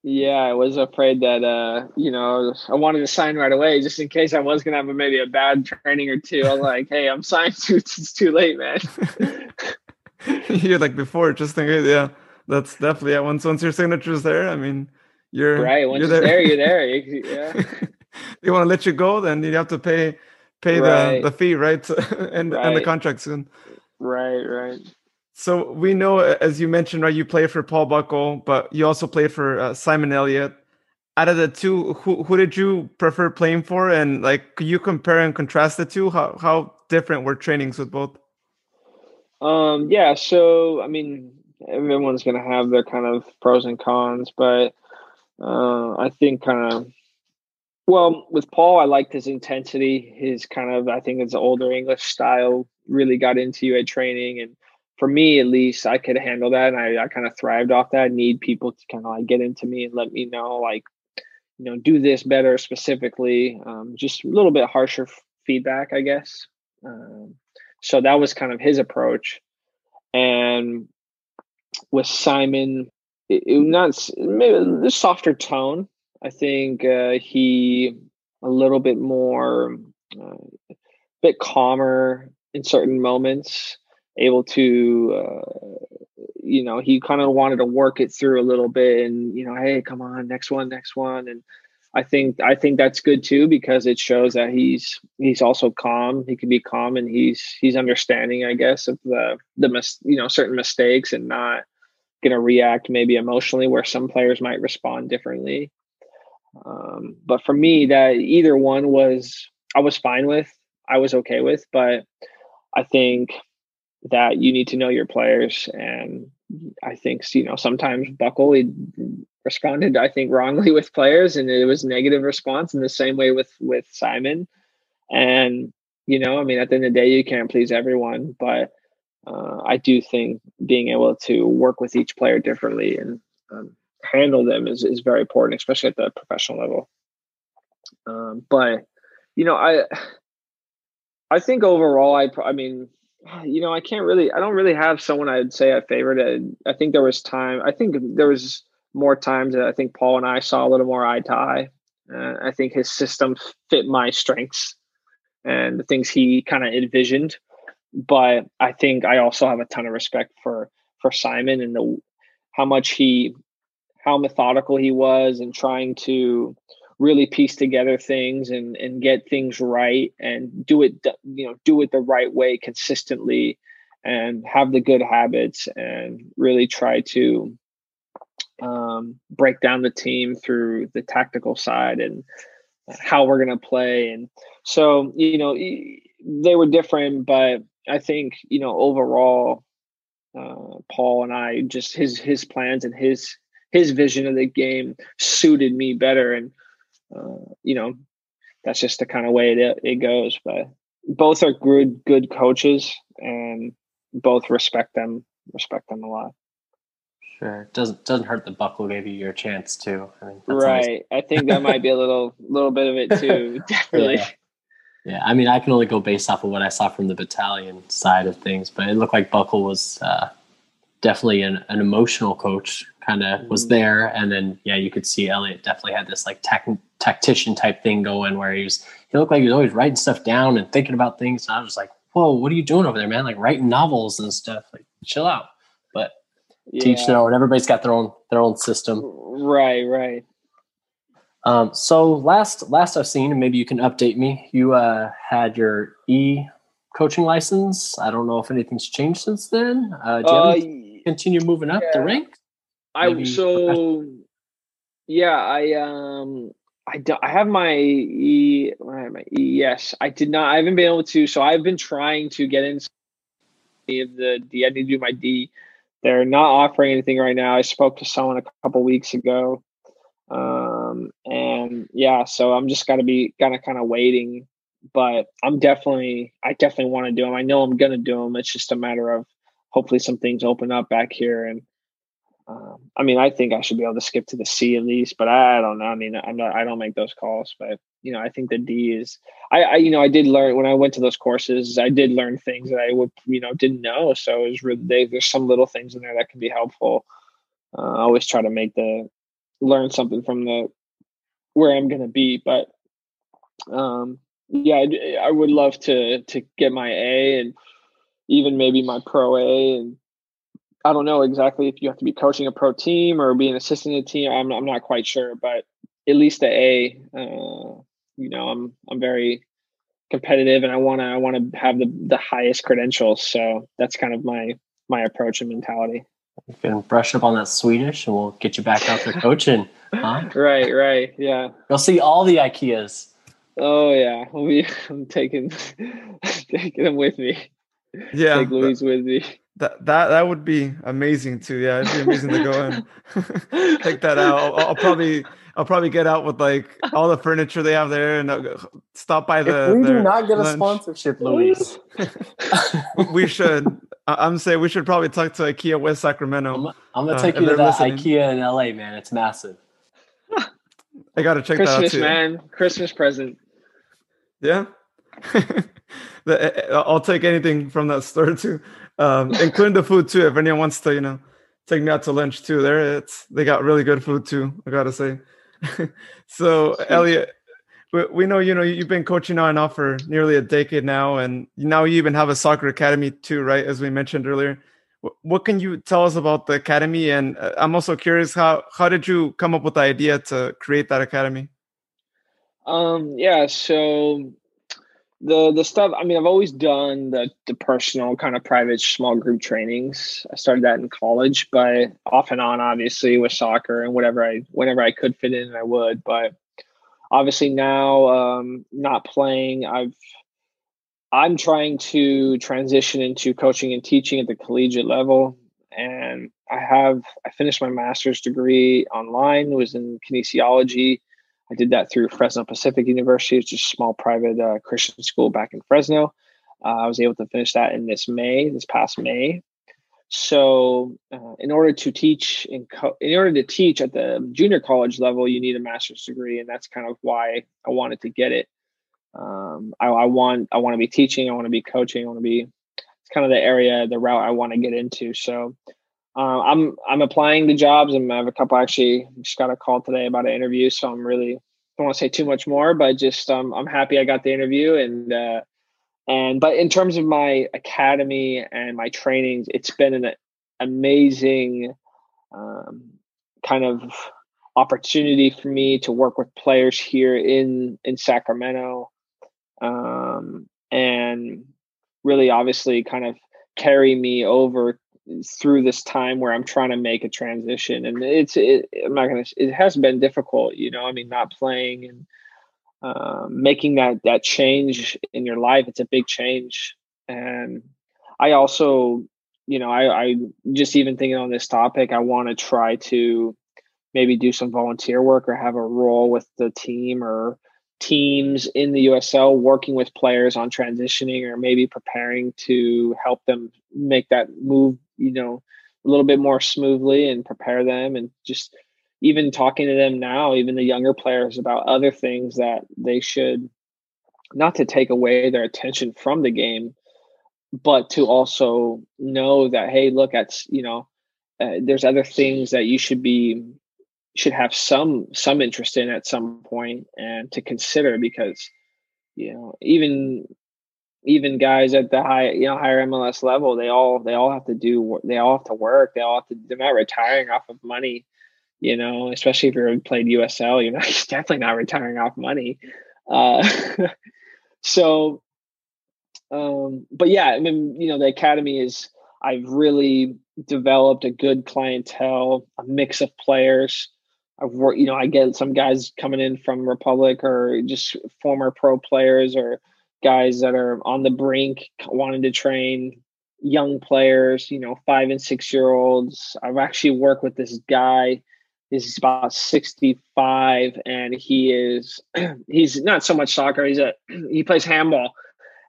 Yeah, I was afraid that uh, you know I wanted to sign right away just in case I was gonna have a, maybe a bad training or two. I'm like, hey, I'm signed too. It's too late, man. you're like before, just in case. Yeah, that's definitely yeah. Once once your signature's there, I mean, you're right. Once you're there. there, you're there. yeah. they want to let you go, then you have to pay pay right. the the fee, right? and right. and the contract soon. Right, right. So we know, as you mentioned, right, you played for Paul Buckle, but you also played for uh, Simon Elliott. Out of the two, who who did you prefer playing for? And like, could you compare and contrast the two? How how different were trainings with both? Um. Yeah. So I mean, everyone's gonna have their kind of pros and cons, but uh, I think kind of well, with Paul, I liked his intensity. His kind of, I think, his older English style really got into you at training, and for me, at least, I could handle that, and I, I kind of thrived off that. I need people to kind of like get into me and let me know, like, you know, do this better specifically. Um, just a little bit harsher feedback, I guess. Um, so that was kind of his approach, and with Simon, it, it not maybe the softer tone I think uh, he a little bit more, uh, a bit calmer in certain moments, able to, uh, you know, he kind of wanted to work it through a little bit, and you know, hey, come on, next one, next one, and I think I think that's good too because it shows that he's he's also calm. He can be calm and he's he's understanding, I guess, of the the mis- you know certain mistakes and not going to react maybe emotionally where some players might respond differently. Um, but for me, that either one was I was fine with, I was okay with, but I think that you need to know your players, and I think you know sometimes Buckle he responded I think wrongly with players, and it was negative response. In the same way with with Simon, and you know I mean at the end of the day you can't please everyone, but uh, I do think being able to work with each player differently and um, handle them is, is very important, especially at the professional level. Um, but you know, I I think overall, I I mean, you know, I can't really, I don't really have someone I'd say I favored. I, I think there was time. I think there was more times that I think Paul and I saw a little more eye to eye. Uh, I think his system fit my strengths and the things he kind of envisioned. But I think I also have a ton of respect for for Simon and the how much he how methodical he was and trying to really piece together things and and get things right and do it you know do it the right way consistently and have the good habits and really try to um, break down the team through the tactical side and how we're going to play. And so you know they were different but i think you know overall uh, paul and i just his his plans and his his vision of the game suited me better. And uh, you know that's just the kind of way it, it goes but both are good good coaches and both respect them respect them a lot. Sure, doesn't doesn't hurt that Buckle gave you your chance too. I mean, right. I think that might be a little little bit of it too. Definitely. Yeah. yeah. I mean, I can only go based off of what I saw from the battalion side of things, but it looked like Buckle was uh, definitely an, an emotional coach. Kind of was there, and then yeah, you could see Elliot definitely had this like tech, tactician type thing going, where he was he looked like he was always writing stuff down and thinking about things. And I was just like, whoa, what are you doing over there, man? Like writing novels and stuff. Like chill out. But yeah. teach their own. Everybody's got their own their own system. Right, right. Um, so last last I've seen, and maybe you can update me. You uh, had your e coaching license. I don't know if anything's changed since then. Uh, do you uh, continue moving up yeah. the rank? I so yeah, I um I do, I have my E my E yes. I did not I haven't been able to so I've been trying to get in of the D. I need to do my D. They're not offering anything right now. I spoke to someone a couple weeks ago. Um and yeah, so I'm just gotta be kind of kind of waiting. But I'm definitely I definitely want to do them. I know I'm gonna do them. It's just a matter of hopefully some things open up back here and um, I mean, I think I should be able to skip to the C at least, but I, don't know. I mean, I'm not. I don't make those calls, but you know, I think the D is. I, I, you know, I did learn when I went to those courses. I did learn things that I would, you know, didn't know. So it was really they, there's some little things in there that can be helpful. Uh, I always try to make the learn something from the where I'm going to be, but um, yeah, I, I would love to to get my A and even maybe my pro A and I don't know exactly if you have to be coaching a pro team or be an assistant to a team. I'm I'm not quite sure, but at least the A, uh, you know, I'm I'm very competitive and I want to I want to have the the highest credentials. So that's kind of my my approach and mentality. You can brush up on that Swedish, and we'll get you back out there coaching. Huh? right, right, yeah. You'll see all the IKEAs. Oh yeah, we'll be, I'm taking taking them with me. Yeah, take Louise with me. That that that would be amazing too. Yeah, it'd be amazing to go and take that out. I'll, I'll, probably I'll probably get out with like all the furniture they have there and I'll stop by the. If we do not get lunch. a sponsorship, Luis, we should. I'm saying we should probably talk to IKEA West Sacramento. I'm, I'm gonna uh, take uh, you to that listening. IKEA in LA, man. It's massive. I gotta check Christmas, that out too. man. Christmas present. Yeah. I'll take anything from that store too um, including the food too. If anyone wants to, you know, take me out to lunch too, there it's they got really good food too. I gotta say. so Elliot, we, we know you know you've been coaching on and off for nearly a decade now, and now you even have a soccer academy too, right? As we mentioned earlier. What can you tell us about the academy? And uh, I'm also curious how how did you come up with the idea to create that academy? Um, yeah, so the the stuff i mean i've always done the the personal kind of private small group trainings. I started that in college but off and on obviously with soccer and whatever i whenever i could fit in i would. But obviously now um not playing i've i'm trying to transition into coaching and teaching at the collegiate level. And i have i finished my master's degree online was in kinesiology I did that through Fresno Pacific University, it's just a small private uh, Christian school back in Fresno. Uh, I was able to finish that in this May, this past May. So, uh, in order to teach in co- in order to teach at the junior college level, you need a master's degree, and that's kind of why I wanted to get it. Um, I, I want I want to be teaching, I want to be coaching, I want to be. It's kind of the area, the route I want to get into. So, uh, I'm I'm applying to jobs, and I have a couple actually just got a call today about an interview. So I'm really don't want to say too much more, but just um, I'm happy I got the interview and uh, and but in terms of my academy and my trainings, it's been an amazing um, kind of opportunity for me to work with players here in in Sacramento, um, and really obviously kind of carry me over through this time where I'm trying to make a transition, and it's it, I'm not gonna. It has been difficult, you know. I mean, not playing and um, making that that change in your life. It's a big change, and I also, you know, I, I just even thinking on this topic, I want to try to maybe do some volunteer work or have a role with the team or teams in the USL working with players on transitioning or maybe preparing to help them make that move, you know, a little bit more smoothly and prepare them and just even talking to them now, even the younger players about other things that they should not to take away their attention from the game, but to also know that, hey, look, at, you know, uh, there's other things that you should be should have some some interest in at some point and to consider because you know even even guys at the high you know higher MLS level they all they all have to do they all have to work. They all have to they're not retiring off of money you know especially if you're played USL you're not definitely not retiring off money. Uh, so um but yeah I mean you know the academy is I've really developed a good clientele a mix of players. I've worked, you know, I get some guys coming in from Republic or just former pro players or guys that are on the brink wanting to train young players, you know, five and six year olds. I've actually worked with this guy. He's about 65 and he is, he's not so much soccer. He's a, he plays handball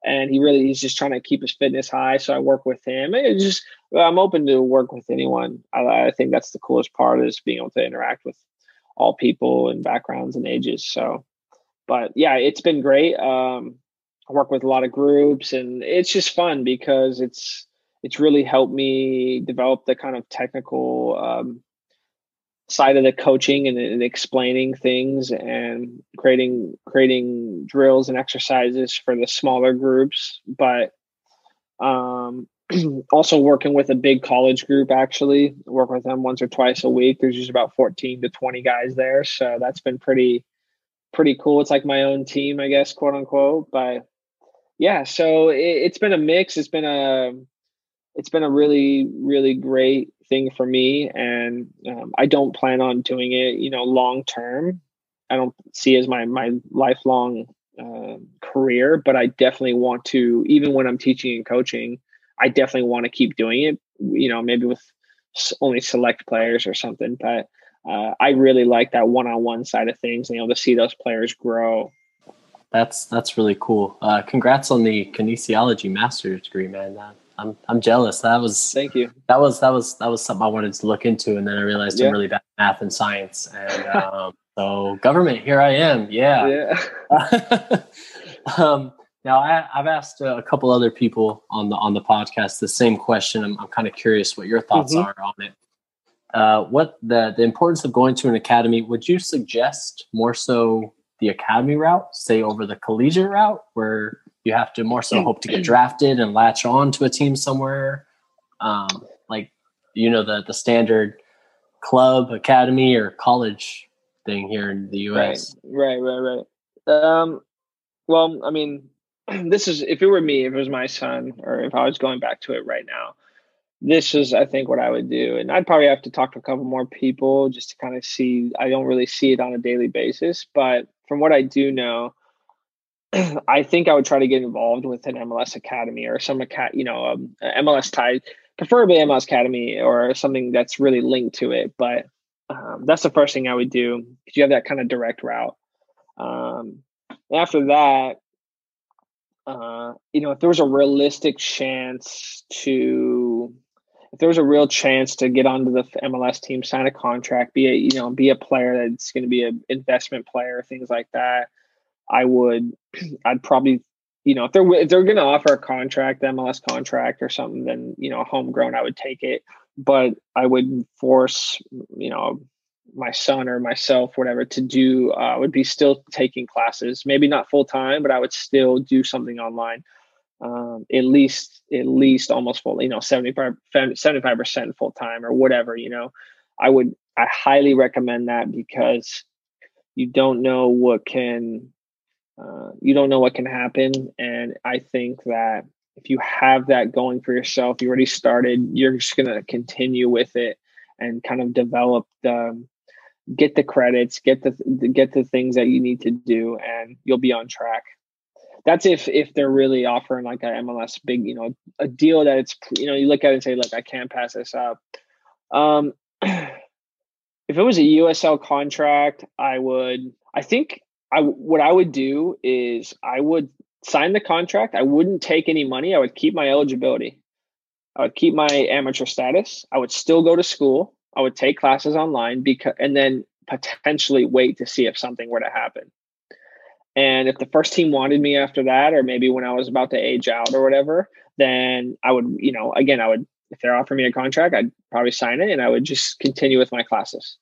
and he really, he's just trying to keep his fitness high. So I work with him just, I'm open to work with anyone. I, I think that's the coolest part is being able to interact with all people and backgrounds and ages. So, but yeah, it's been great. Um, I work with a lot of groups, and it's just fun because it's it's really helped me develop the kind of technical um, side of the coaching and, and, explaining things and creating creating drills and exercises for the smaller groups. But um, also working with a big college group actually work with them once or twice a week there's just about 14 to 20 guys there so that's been pretty pretty cool it's like my own team i guess quote unquote but yeah so it, has been a mix it's been a it's been a really really great thing for me and um, i don't plan on doing it you know long term i don't see as my my lifelong uh, career but i definitely want to even when i'm teaching and coaching I definitely want to keep doing it. You know, maybe with only select players or something. But uh, I really like that one-on-one side of things, and you know, to see those players grow. That's that's really cool. Uh, congrats on the kinesiology master's degree, man. I'm I'm jealous. That was thank you. That was that was that was something I wanted to look into, and then I realized yeah. I'm really bad at math and science, and um, so government. Here I am. Yeah. Yeah. um, now, I, have asked a couple other people on the on the podcast the same question. I'm, I'm kind of curious what your thoughts mm-hmm. are on it. Uh, what the the importance of going to an academy? Would you suggest more so the academy route, say over the collegiate route, where you have to more so hope to get drafted and latch on to a team somewhere, um, like you know the the standard club, academy, or college thing here in the U.S. Right, right, right, right. Um, well, I mean, this is if it were me, if it was my son, or if I was going back to it right now, this is I think what I would do. And I'd probably have to talk to a couple more people just to kind of see. I don't really see it on a daily basis, but from what I do know, I think I would try to get involved with an MLS academy or some cat, you know, um, MLS tied, preferably MLS academy or something that's really linked to it. But um, that's the first thing I would do because you have that kind of direct route. Um, after that, uh, you know, if there was a realistic chance to, if there was a real chance to get onto the MLS team, sign a contract, be a, you know, be a player that's going to be an investment player, things like that, I would, I'd probably, you know, if they're if they're going to offer a contract, MLS contract or something, then you know, homegrown, I would take it. But I would force, you know, my son or myself, whatever, to do uh, would be still taking classes. Maybe not full time, but I would still do something online. Um, at least, at least almost full, you know, 75 percent full time or whatever. You know, I would, I highly recommend that because you don't know what can, uh, you don't know what can happen, and I think that if you have that going for yourself, you already started, you're just gonna continue with it and kind of develop the get the credits, get the get the things that you need to do, and you'll be on track. That's if if they're really offering like a MLS big, you know, a deal that it's you know you look at it and say, look, I can't pass this up. Um, if it was a USL contract, I would. I think I what I would do is I would sign the contract. I wouldn't take any money. I would keep my eligibility. I would keep my amateur status. I would still go to school. I would take classes online because and then potentially wait to see if something were to happen. And if the first team wanted me after that, or maybe when I was about to age out or whatever, then I would, you know, again, I would, if they're offering me a contract, I'd probably sign it and I would just continue with my classes.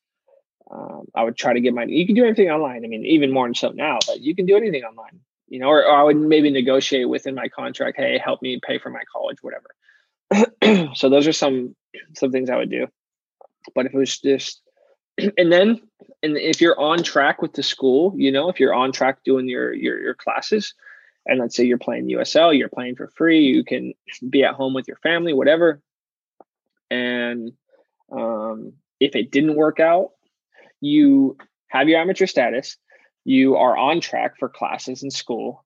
Um, I would try to get my, you can do anything online. I mean, even more than so now, but you can do anything online, you know, or, or I would maybe negotiate within my contract, hey, help me pay for my college, whatever. so those are some, some things I would do. But if it was just, and then and if you're on track with the school you know if you're on track doing your your, your classes and let's say you're playing usl you're playing for free you can be at home with your family whatever. And um, if it didn't work out you have your amateur status you are on track for classes in school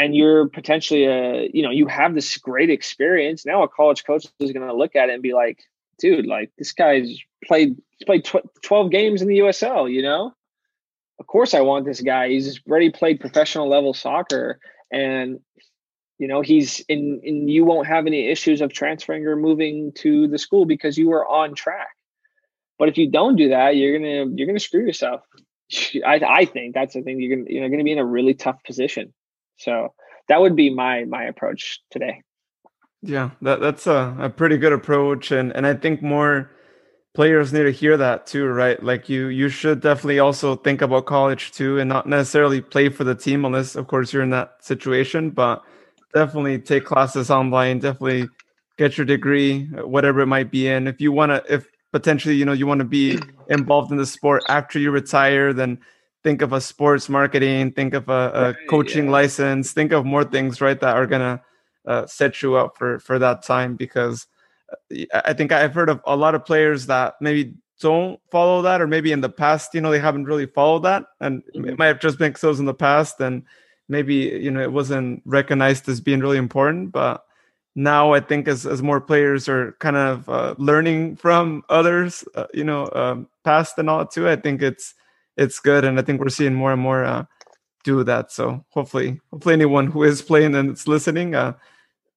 and you're potentially a you know you have this great experience. Now a college coach is going to look at it and be like dude like this guy's played played tw- 12 games in the USL, you know? Of course I want this guy. He's already played professional level soccer and you know, he's in and you won't have any issues of transferring or moving to the school because you were on track. But if you don't do that, you're to you're to screw yourself. I I think that's the thing you're to you're to be in a really tough position. So, that would be my my approach today. Yeah, that that's a, a pretty good approach and and I think more players need to hear that too, right? Like you you should definitely also think about college too and not necessarily play for the team unless of course you're in that situation, but definitely take classes online, definitely get your degree, whatever it might be in. If you want to if potentially, you know, you want to be involved in the sport after you retire, then think of a sports marketing, think of a, a coaching yeah. license, think of more things, right, that are going to uh, set you up for for that time because I think I've heard of a lot of players that maybe don't follow that, or maybe in the past, you know, they haven't really followed that, and mm-hmm. it might have just been so in the past, and maybe you know it wasn't recognized as being really important. But now I think as as more players are kind of uh, learning from others, uh, you know, um, past and all too, I think it's it's good, and I think we're seeing more and more uh, do that. So hopefully, hopefully anyone who is playing and it's listening uh,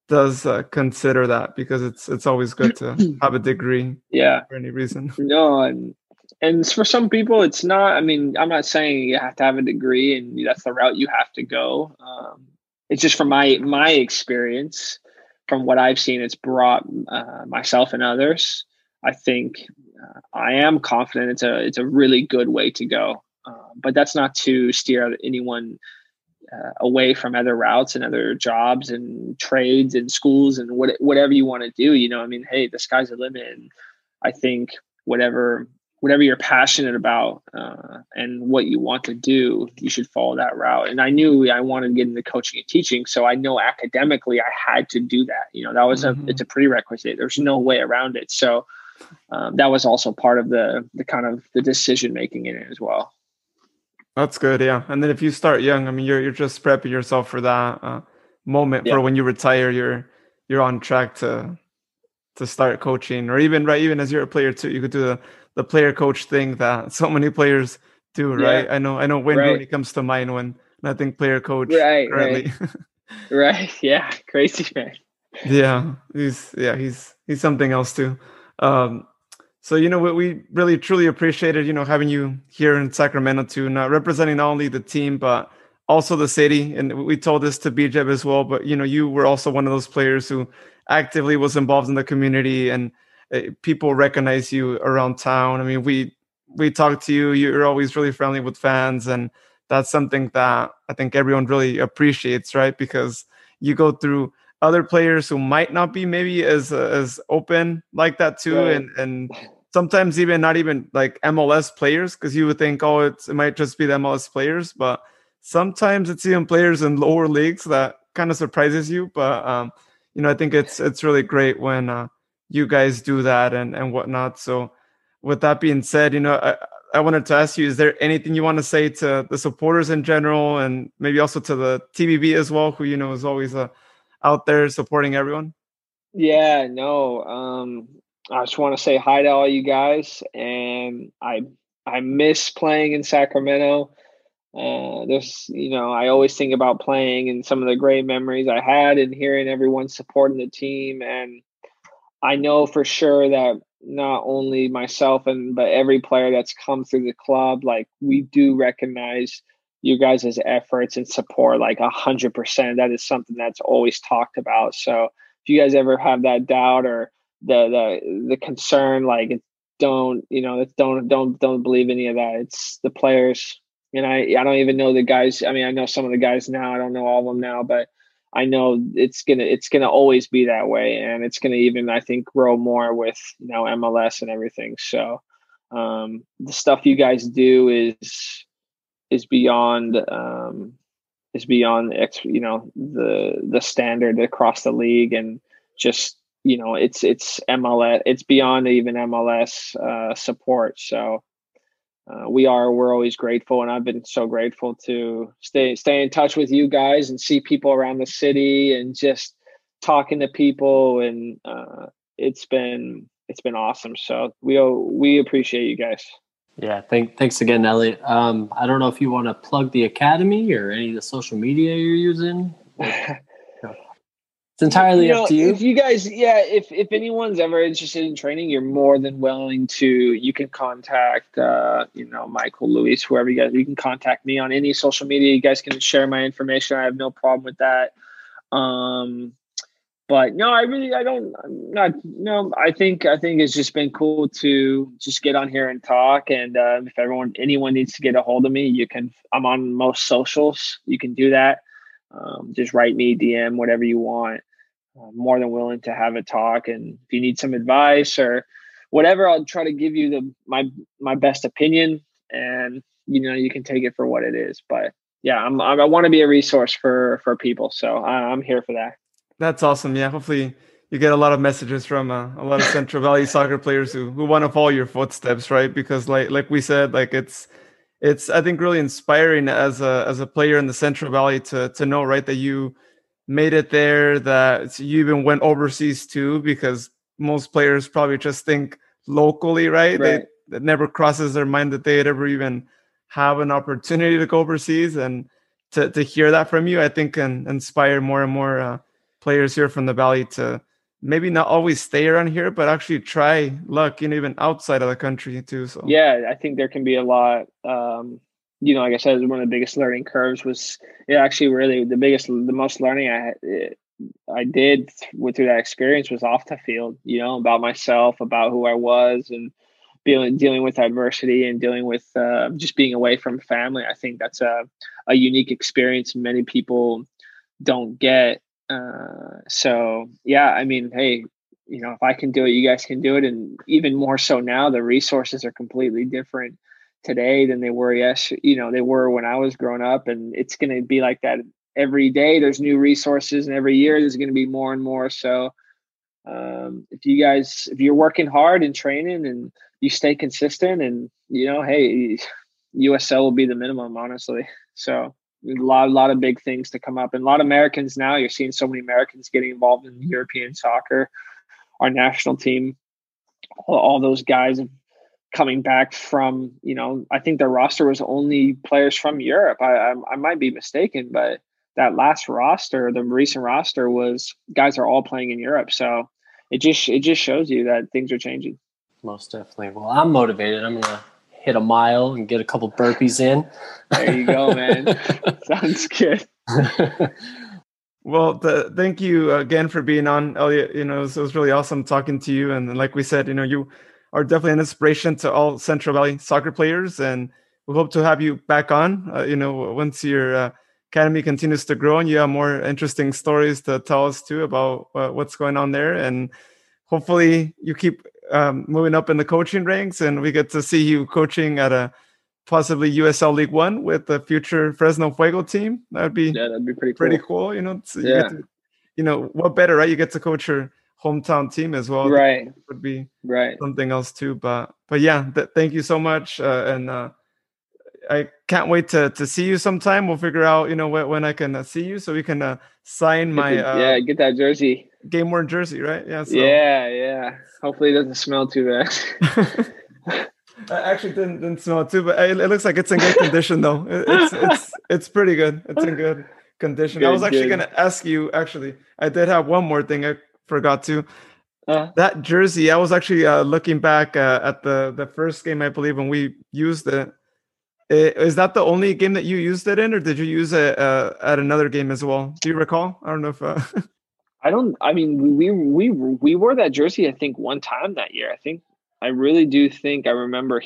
does uh, consider that because it's it's always good to have a degree. Yeah, for any reason. No, and and for some people, it's not. I mean, I'm not saying you have to have a degree and that's the route you have to go. Um, it's just from my my experience, from what I've seen, it's brought uh, myself and others. I think uh, I am confident it's a it's a really good way to go. Uh, but that's not to steer anyone uh, away from other routes and other jobs and trades and schools and what, whatever you want to do. You know, I mean, hey, the sky's the limit. And I think whatever whatever you're passionate about uh, and what you want to do, you should follow that route. And I knew I wanted to get into coaching and teaching, so I know academically I had to do that. You know, that was mm-hmm. a it's a prerequisite. There's no way around it. So um, that was also part of the the kind of the decision making in it as well. That's good, yeah. And then if you start young, I mean, you're you're just prepping yourself for that uh, moment yeah. for when you retire. You're you're on track to to start coaching, or even right, even as you're a player too, you could do the the player coach thing that so many players do, right? Yeah. I know, I know. When right. Rooney comes to mind when I think player coach right, currently. Right. right. Yeah. Crazy man. yeah, he's yeah he's he's something else too. Um, so you know what we really truly appreciated, you know, having you here in Sacramento too, not representing not only the team but also the city. And we told this to Bijev as well, but you know, you were also one of those players who actively was involved in the community and uh, people recognize you around town. I mean, we we talked to you. You're always really friendly with fans, and that's something that I think everyone really appreciates, right? Because you go through other players who might not be maybe as uh, as open like that too, right. and and sometimes even not even like MLS players because you would think, oh, it's, it might just be the MLS players, but sometimes it's even players in lower leagues that kind of surprises you. But um, you know, I think it's it's really great when uh, you guys do that and and whatnot. So, with that being said, you know, I, I wanted to ask you: Is there anything you want to say to the supporters in general, and maybe also to the TBB as well, who you know is always uh, out there supporting everyone? Yeah, no. Um, I just want to say hi to all you guys, and I I miss playing in Sacramento. uh, there's, you know, I always think about playing and some of the great memories I had and hearing everyone supporting the team. And I know for sure that not only myself and but every player that's come through the club, like we do recognize you guys' efforts and support like a hundred percent. That is something that's always talked about. So if you guys ever have that doubt or the the the concern, like don't you know don't don't don't believe any of that. It's the players, and I I don't even know the guys. I mean, I know some of the guys now. I don't know all of them now, but I know it's gonna it's gonna always be that way, and it's gonna even I think grow more with you know MLS and everything. So um, the stuff you guys do is is beyond um, is beyond you know the the standard across the league and just you know it's it's MLS it's beyond even MLS uh, support so uh, we are we're always grateful and I've been so grateful to stay stay in touch with you guys and see people around the city and just talking to people and uh, it's been it's been awesome so we we appreciate you guys yeah, thank, thanks again, Elliot. Um, I don't know if you want to plug the academy or any of the social media you're using. It's entirely you know, up to you. If you guys, yeah, if if anyone's ever interested in training, you're more than willing to. You can contact, uh, you know, Michael, Luis, whoever you guys. You can contact me on any social media. You guys can share my information. I have no problem with that. Um, but no, I really, I don't, I'm not, no, I think, I think it's just been cool to just get on here and talk. And uh, if everyone, anyone needs to get a hold of me, you can, I'm on most socials. You can do that. Um, just write me, DM, whatever you want. I'm more than willing to have a talk. And if you need some advice or whatever, I'll try to give you the, my, my best opinion and, you know, you can take it for what it is. But yeah, I'm, I want to be a resource for, for people. So I'm here for that. That's awesome. Yeah, hopefully you get a lot of messages from uh, a lot of Central Valley soccer players who who want to follow your footsteps, right? Because like like we said, like it's it's I think really inspiring as a as a player in the Central Valley to to know right that you made it there, that you even went overseas too, because most players probably just think locally, right? right. They, it never crosses their mind that they'd ever even have an opportunity to go overseas and to, to hear that from you, I think can inspire more and more uh, players here from the valley to maybe not always stay around here, but actually try luck, you know, even outside of the country too. So yeah, I think there can be a lot. Um, you know, like I said, one of the biggest learning curves was it actually really the biggest, the most learning I it, I did with through that experience was off the field. You know, about myself, about who I was, and dealing dealing with adversity and dealing with uh, just being away from family. I think that's a a unique experience many people don't get uh, so yeah, I mean, hey, you know, if I can do it, you guys can do it, and even more so now, the resources are completely different today than they were yes, you know, they were when I was growing up, and it's going to be like that every day. There's new resources, and every year there's going to be more and more. So um, if you guys, if you're working hard and training, and you stay consistent, and you know, hey, USL will be the minimum, honestly. So a lot, a lot of big things to come up, and a lot of Americans now. You're seeing so many Americans getting involved in European soccer. Our national team, all, all those guys coming back from, you know, I think their roster was only players from Europe. I, I, I might be mistaken, but that last roster, the recent roster, was guys are all playing in Europe. So it just it just shows you that things are changing. Most definitely. Well, I'm motivated. I'm gonna hit a mile and get a couple burpees in. There you go, man. Sounds good. well, the, thank you again for being on, Elliot. You know, it was, it was really awesome talking to you. And like we said, you know, you are definitely an inspiration to all Central Valley soccer players, and we hope to have you back on. Uh, you know, once your uh, academy continues to grow and you have more interesting stories to tell us too about uh, what's going on there, and hopefully you keep um, moving up in the coaching ranks, and we get to see you coaching at a possibly USL League One with the future Fresno Fuego team. That'd be yeah, that'd be pretty cool. pretty cool. You know, you yeah. To, you know, what better, right? You get to coach your hometown team as well. Right, that would be right something else too. But but yeah, th- thank you so much, uh, and uh, I can't wait to to see you sometime. We'll figure out you know when, when I can uh, see you so we can uh, sign my uh, yeah get that jersey game worn jersey, right? Yeah. So. Yeah, yeah. Hopefully, it doesn't smell too bad. I actually didn't, didn't smell it too, but it, it looks like it's in good condition though. It, it's it's it's pretty good. It's in good condition. Good, I was actually good. gonna ask you. Actually, I did have one more thing I forgot to. Uh, That jersey, I was actually uh, looking back uh, at the the first game, I believe, when we used it. I- Is that the only game that you used it in, or did you use it uh, at another game as well? Do you recall? I don't know if. I don't. I mean, we we we wore that jersey. I think one time that year. I think I really do think I remember.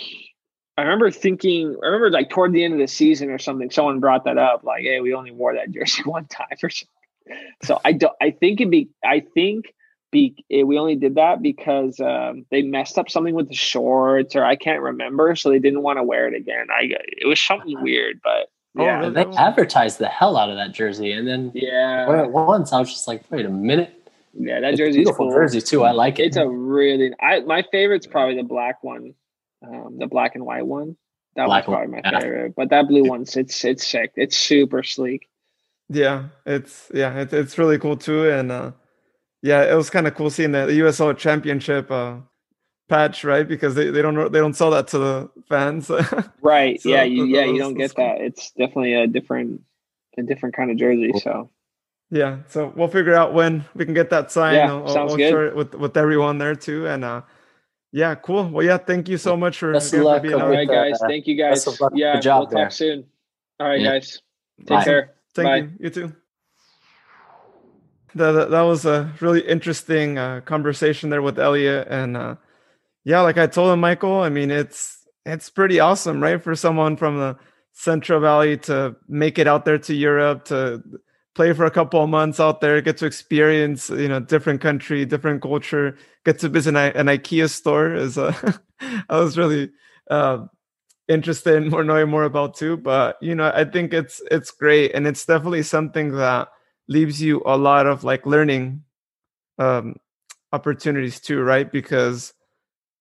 I remember thinking. I remember like toward the end of the season or something. Someone brought that up. Like, hey, we only wore that jersey one time or something. So I don't. I think it be. I think be. It, we only did that because um, they messed up something with the shorts, or I can't remember. So they didn't want to wear it again. I. It was something weird, but Oh, yeah, really? They advertised the hell out of that jersey, and then yeah, when it once I was just like, wait a minute, yeah. That jersey, beautiful cool. jersey too. I like it. It's a really I my favorite's probably the black one, um, the black and white one. That Black one's probably my yeah. favorite. But that blue one's it's it's sick. It's super sleek. Yeah, it's yeah, it's it's really cool too, and uh, yeah, it was kind of cool seeing the, the USL Championship uh, patch, right? Because they, they don't know- they don't sell that to the fans. Right. So yeah. You, yeah. You don't get that. It's definitely a different a different kind of jersey. So yeah, so we'll figure out when we can get that signed. Yeah, I'll, I'll- sounds I'll good. share it with with everyone there too, and uh, yeah, cool. Well, yeah, thank you so much for, Best of again, for luck being with all on. right, uh, guys. Thank you guys. best of luck with Yeah. the job we'll there. talk soon. All right, Yeah. guys. Take Bye. care. Thank Bye. you. You too. That, that, that was a really interesting uh, conversation there with Elliot, and uh, yeah, like I told him, Michael. I mean, it's it's pretty awesome, right, for someone from the Central Valley to make it out there to Europe to play for a couple of months out there, get to experience, you know, different country, different culture, get to visit an, an IKEA store. Is uh, I was really uh, interested in more knowing more about too. But you know, I think it's it's great, and it's definitely something that leaves you a lot of like learning um, opportunities too, right? Because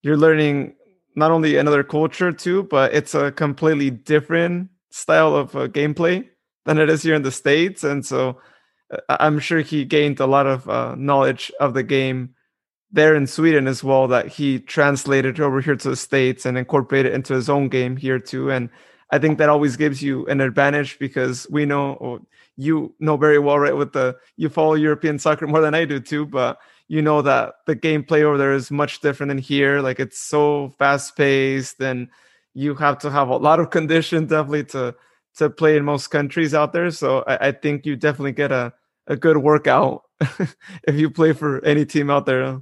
you're learning not only another culture too, but it's a completely different style of uh, gameplay than it is here in the states, and so uh, I'm sure he gained a lot of uh, knowledge of the game there in Sweden as well that he translated over here to the states and incorporated into his own game here too. And I think that always gives you an advantage because we know you know very well, right? With the you follow European soccer more than I do too, but you know that the gameplay over there is much different than here. Like it's so fast paced and you have to have a lot of conditions definitely to to play in most countries out there. So I, I think you definitely get a, a good workout if you play for any team out there.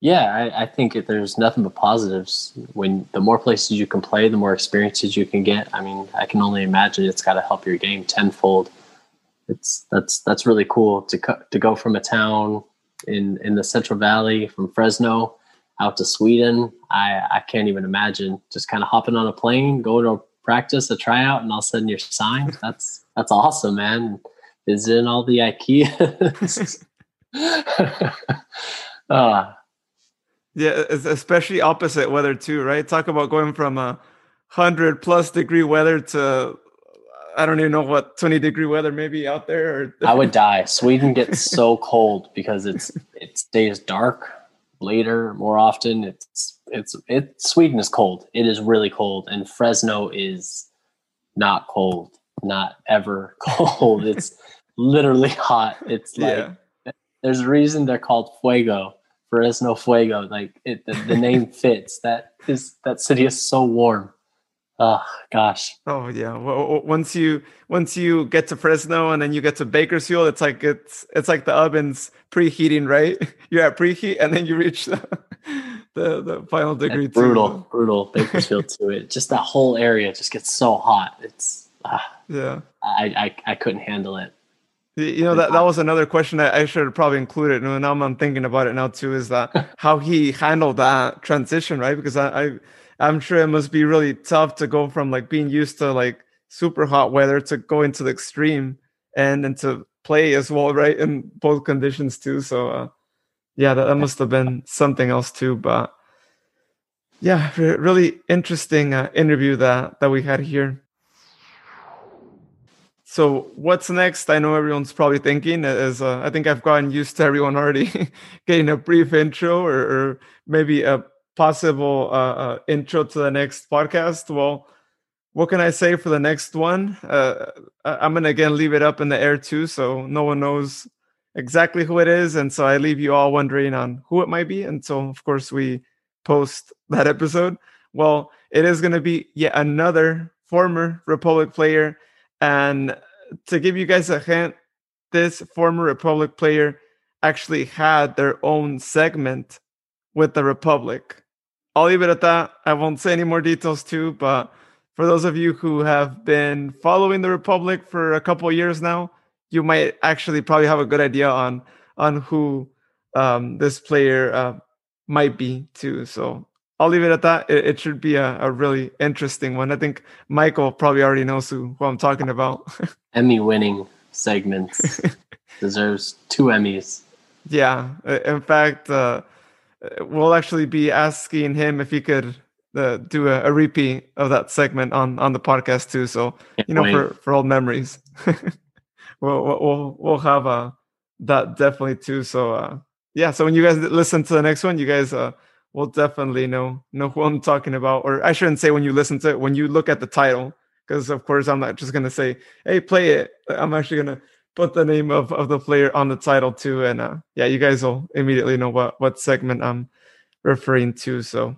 Yeah, I, I think there's nothing but positives. When the more places you can play, the more experiences you can get. I mean, I can only imagine it's got to help your game tenfold. It's that's that's really cool to co- to go from a town in in the Central Valley from Fresno out to Sweden. I I can't even imagine just kind of hopping on a plane, going to practice, a tryout, and all of a sudden you're signed. That's that's awesome, man. Visiting all the IKEA. Ah. Yeah, es- especially opposite weather too, right? Talk about going from a hundred plus degree weather to I don't even know what twenty degree weather maybe out there. Or I would die. Sweden gets so cold because it's it stays dark later more often. It's it's it Sweden is cold. It is really cold, and Fresno is not cold, not ever cold. It's literally hot. It's like yeah, there's a reason they're called Fuego, Fresno Fuego. Like it, the, the name fits. That is that city is so warm. Oh gosh, oh yeah. Well, once you once you get to Fresno and then you get to Bakersfield, it's like it's it's like the ovens preheating, right? You're at preheat and then you reach the the, the final degree. It's too. brutal, brutal Bakersfield to it. Just that whole area just gets so hot. It's ah, Yeah. I, I I couldn't handle it. You know that that was another question that I should have probably included. And now I'm thinking about it now too. Is that how he handled that transition, right? Because I, I I'm sure it must be really tough to go from like being used to like super hot weather to go into the extreme and and to play as well, right? In both conditions too. So uh, yeah, that, that must have been something else too. But yeah, really interesting uh, interview that that we had here. So what's next? I know everyone's probably thinking is uh, I think I've gotten used to everyone already getting a brief intro or, or maybe a possible uh, uh, intro to the next podcast. Well, what can I say for the next one? Uh, I'm gonna again leave it up in the air too, so no one knows exactly who it is, and so I leave you all wondering on who it might be until, of course, we post that episode. Well, it is gonna be yet another former Republic player, and to give you guys a hint, this former Republic player actually had their own segment with the Republic. I'll leave it at that. I won't say any more details too, but for those of you who have been following the Republic for a couple years now, you might actually probably have a good idea on on who um, this player uh, might be too. So I'll leave it at that. It, it should be a, a, really interesting one. I think Michael probably already knows who, who I'm talking about. Emmy winning segments deserves two Emmys. Yeah. In fact, uh, we'll actually be asking him if he could uh, do a, a, repeat of that segment on on the podcast too. So you know, for for old memories, we'll we'll we'll have uh, that definitely too. So uh, yeah. So when you guys listen to the next one, you guys uh, will definitely know know who I'm talking about. Or I shouldn't say when you listen to it. When you look at the title, because of course I'm not just gonna say, "Hey, play it." I'm actually gonna put the name of, of the player on the title too and uh, yeah you guys will immediately know what what segment i'm referring to so.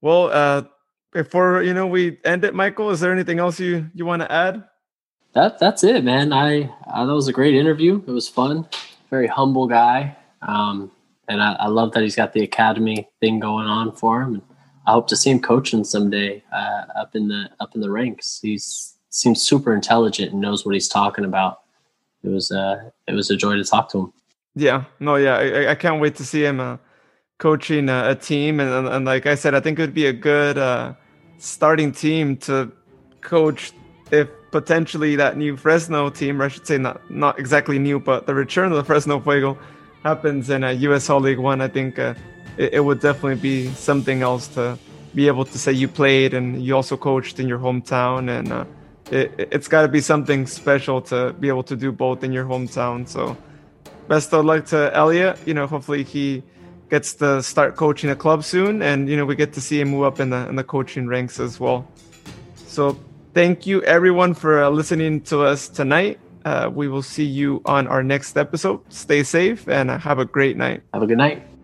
Well uh before you know we end it michael is there anything else you you want to add? That that's it man. I uh, that was a great interview. It was fun. Very humble guy um and I, I love that he's got the academy thing going on for him and i hope to see him coaching someday uh, up in the up in the ranks. He's seems super intelligent and knows what he's talking about it was uh, it was a joy to talk to him. Yeah, no, yeah, I, I can't wait to see him uh, coaching a, a team, and, and, and like I said, I think it would be a good uh, starting team to coach if potentially that new Fresno team, or I should say not not exactly new, but the return of the Fresno Fuego happens in a USL League One. I think uh, it, it would definitely be something else to be able to say you played and you also coached in your hometown and uh, it, has got to be something special to be able to do both in your hometown. So, best of luck to Elliot. You know, hopefully he gets to start coaching a club soon, and you know we get to see him move up in the in the coaching ranks as well. So, thank you everyone for uh, listening to us tonight. Uh, we will see you on our next episode. Stay safe and have a great night. Have a good night.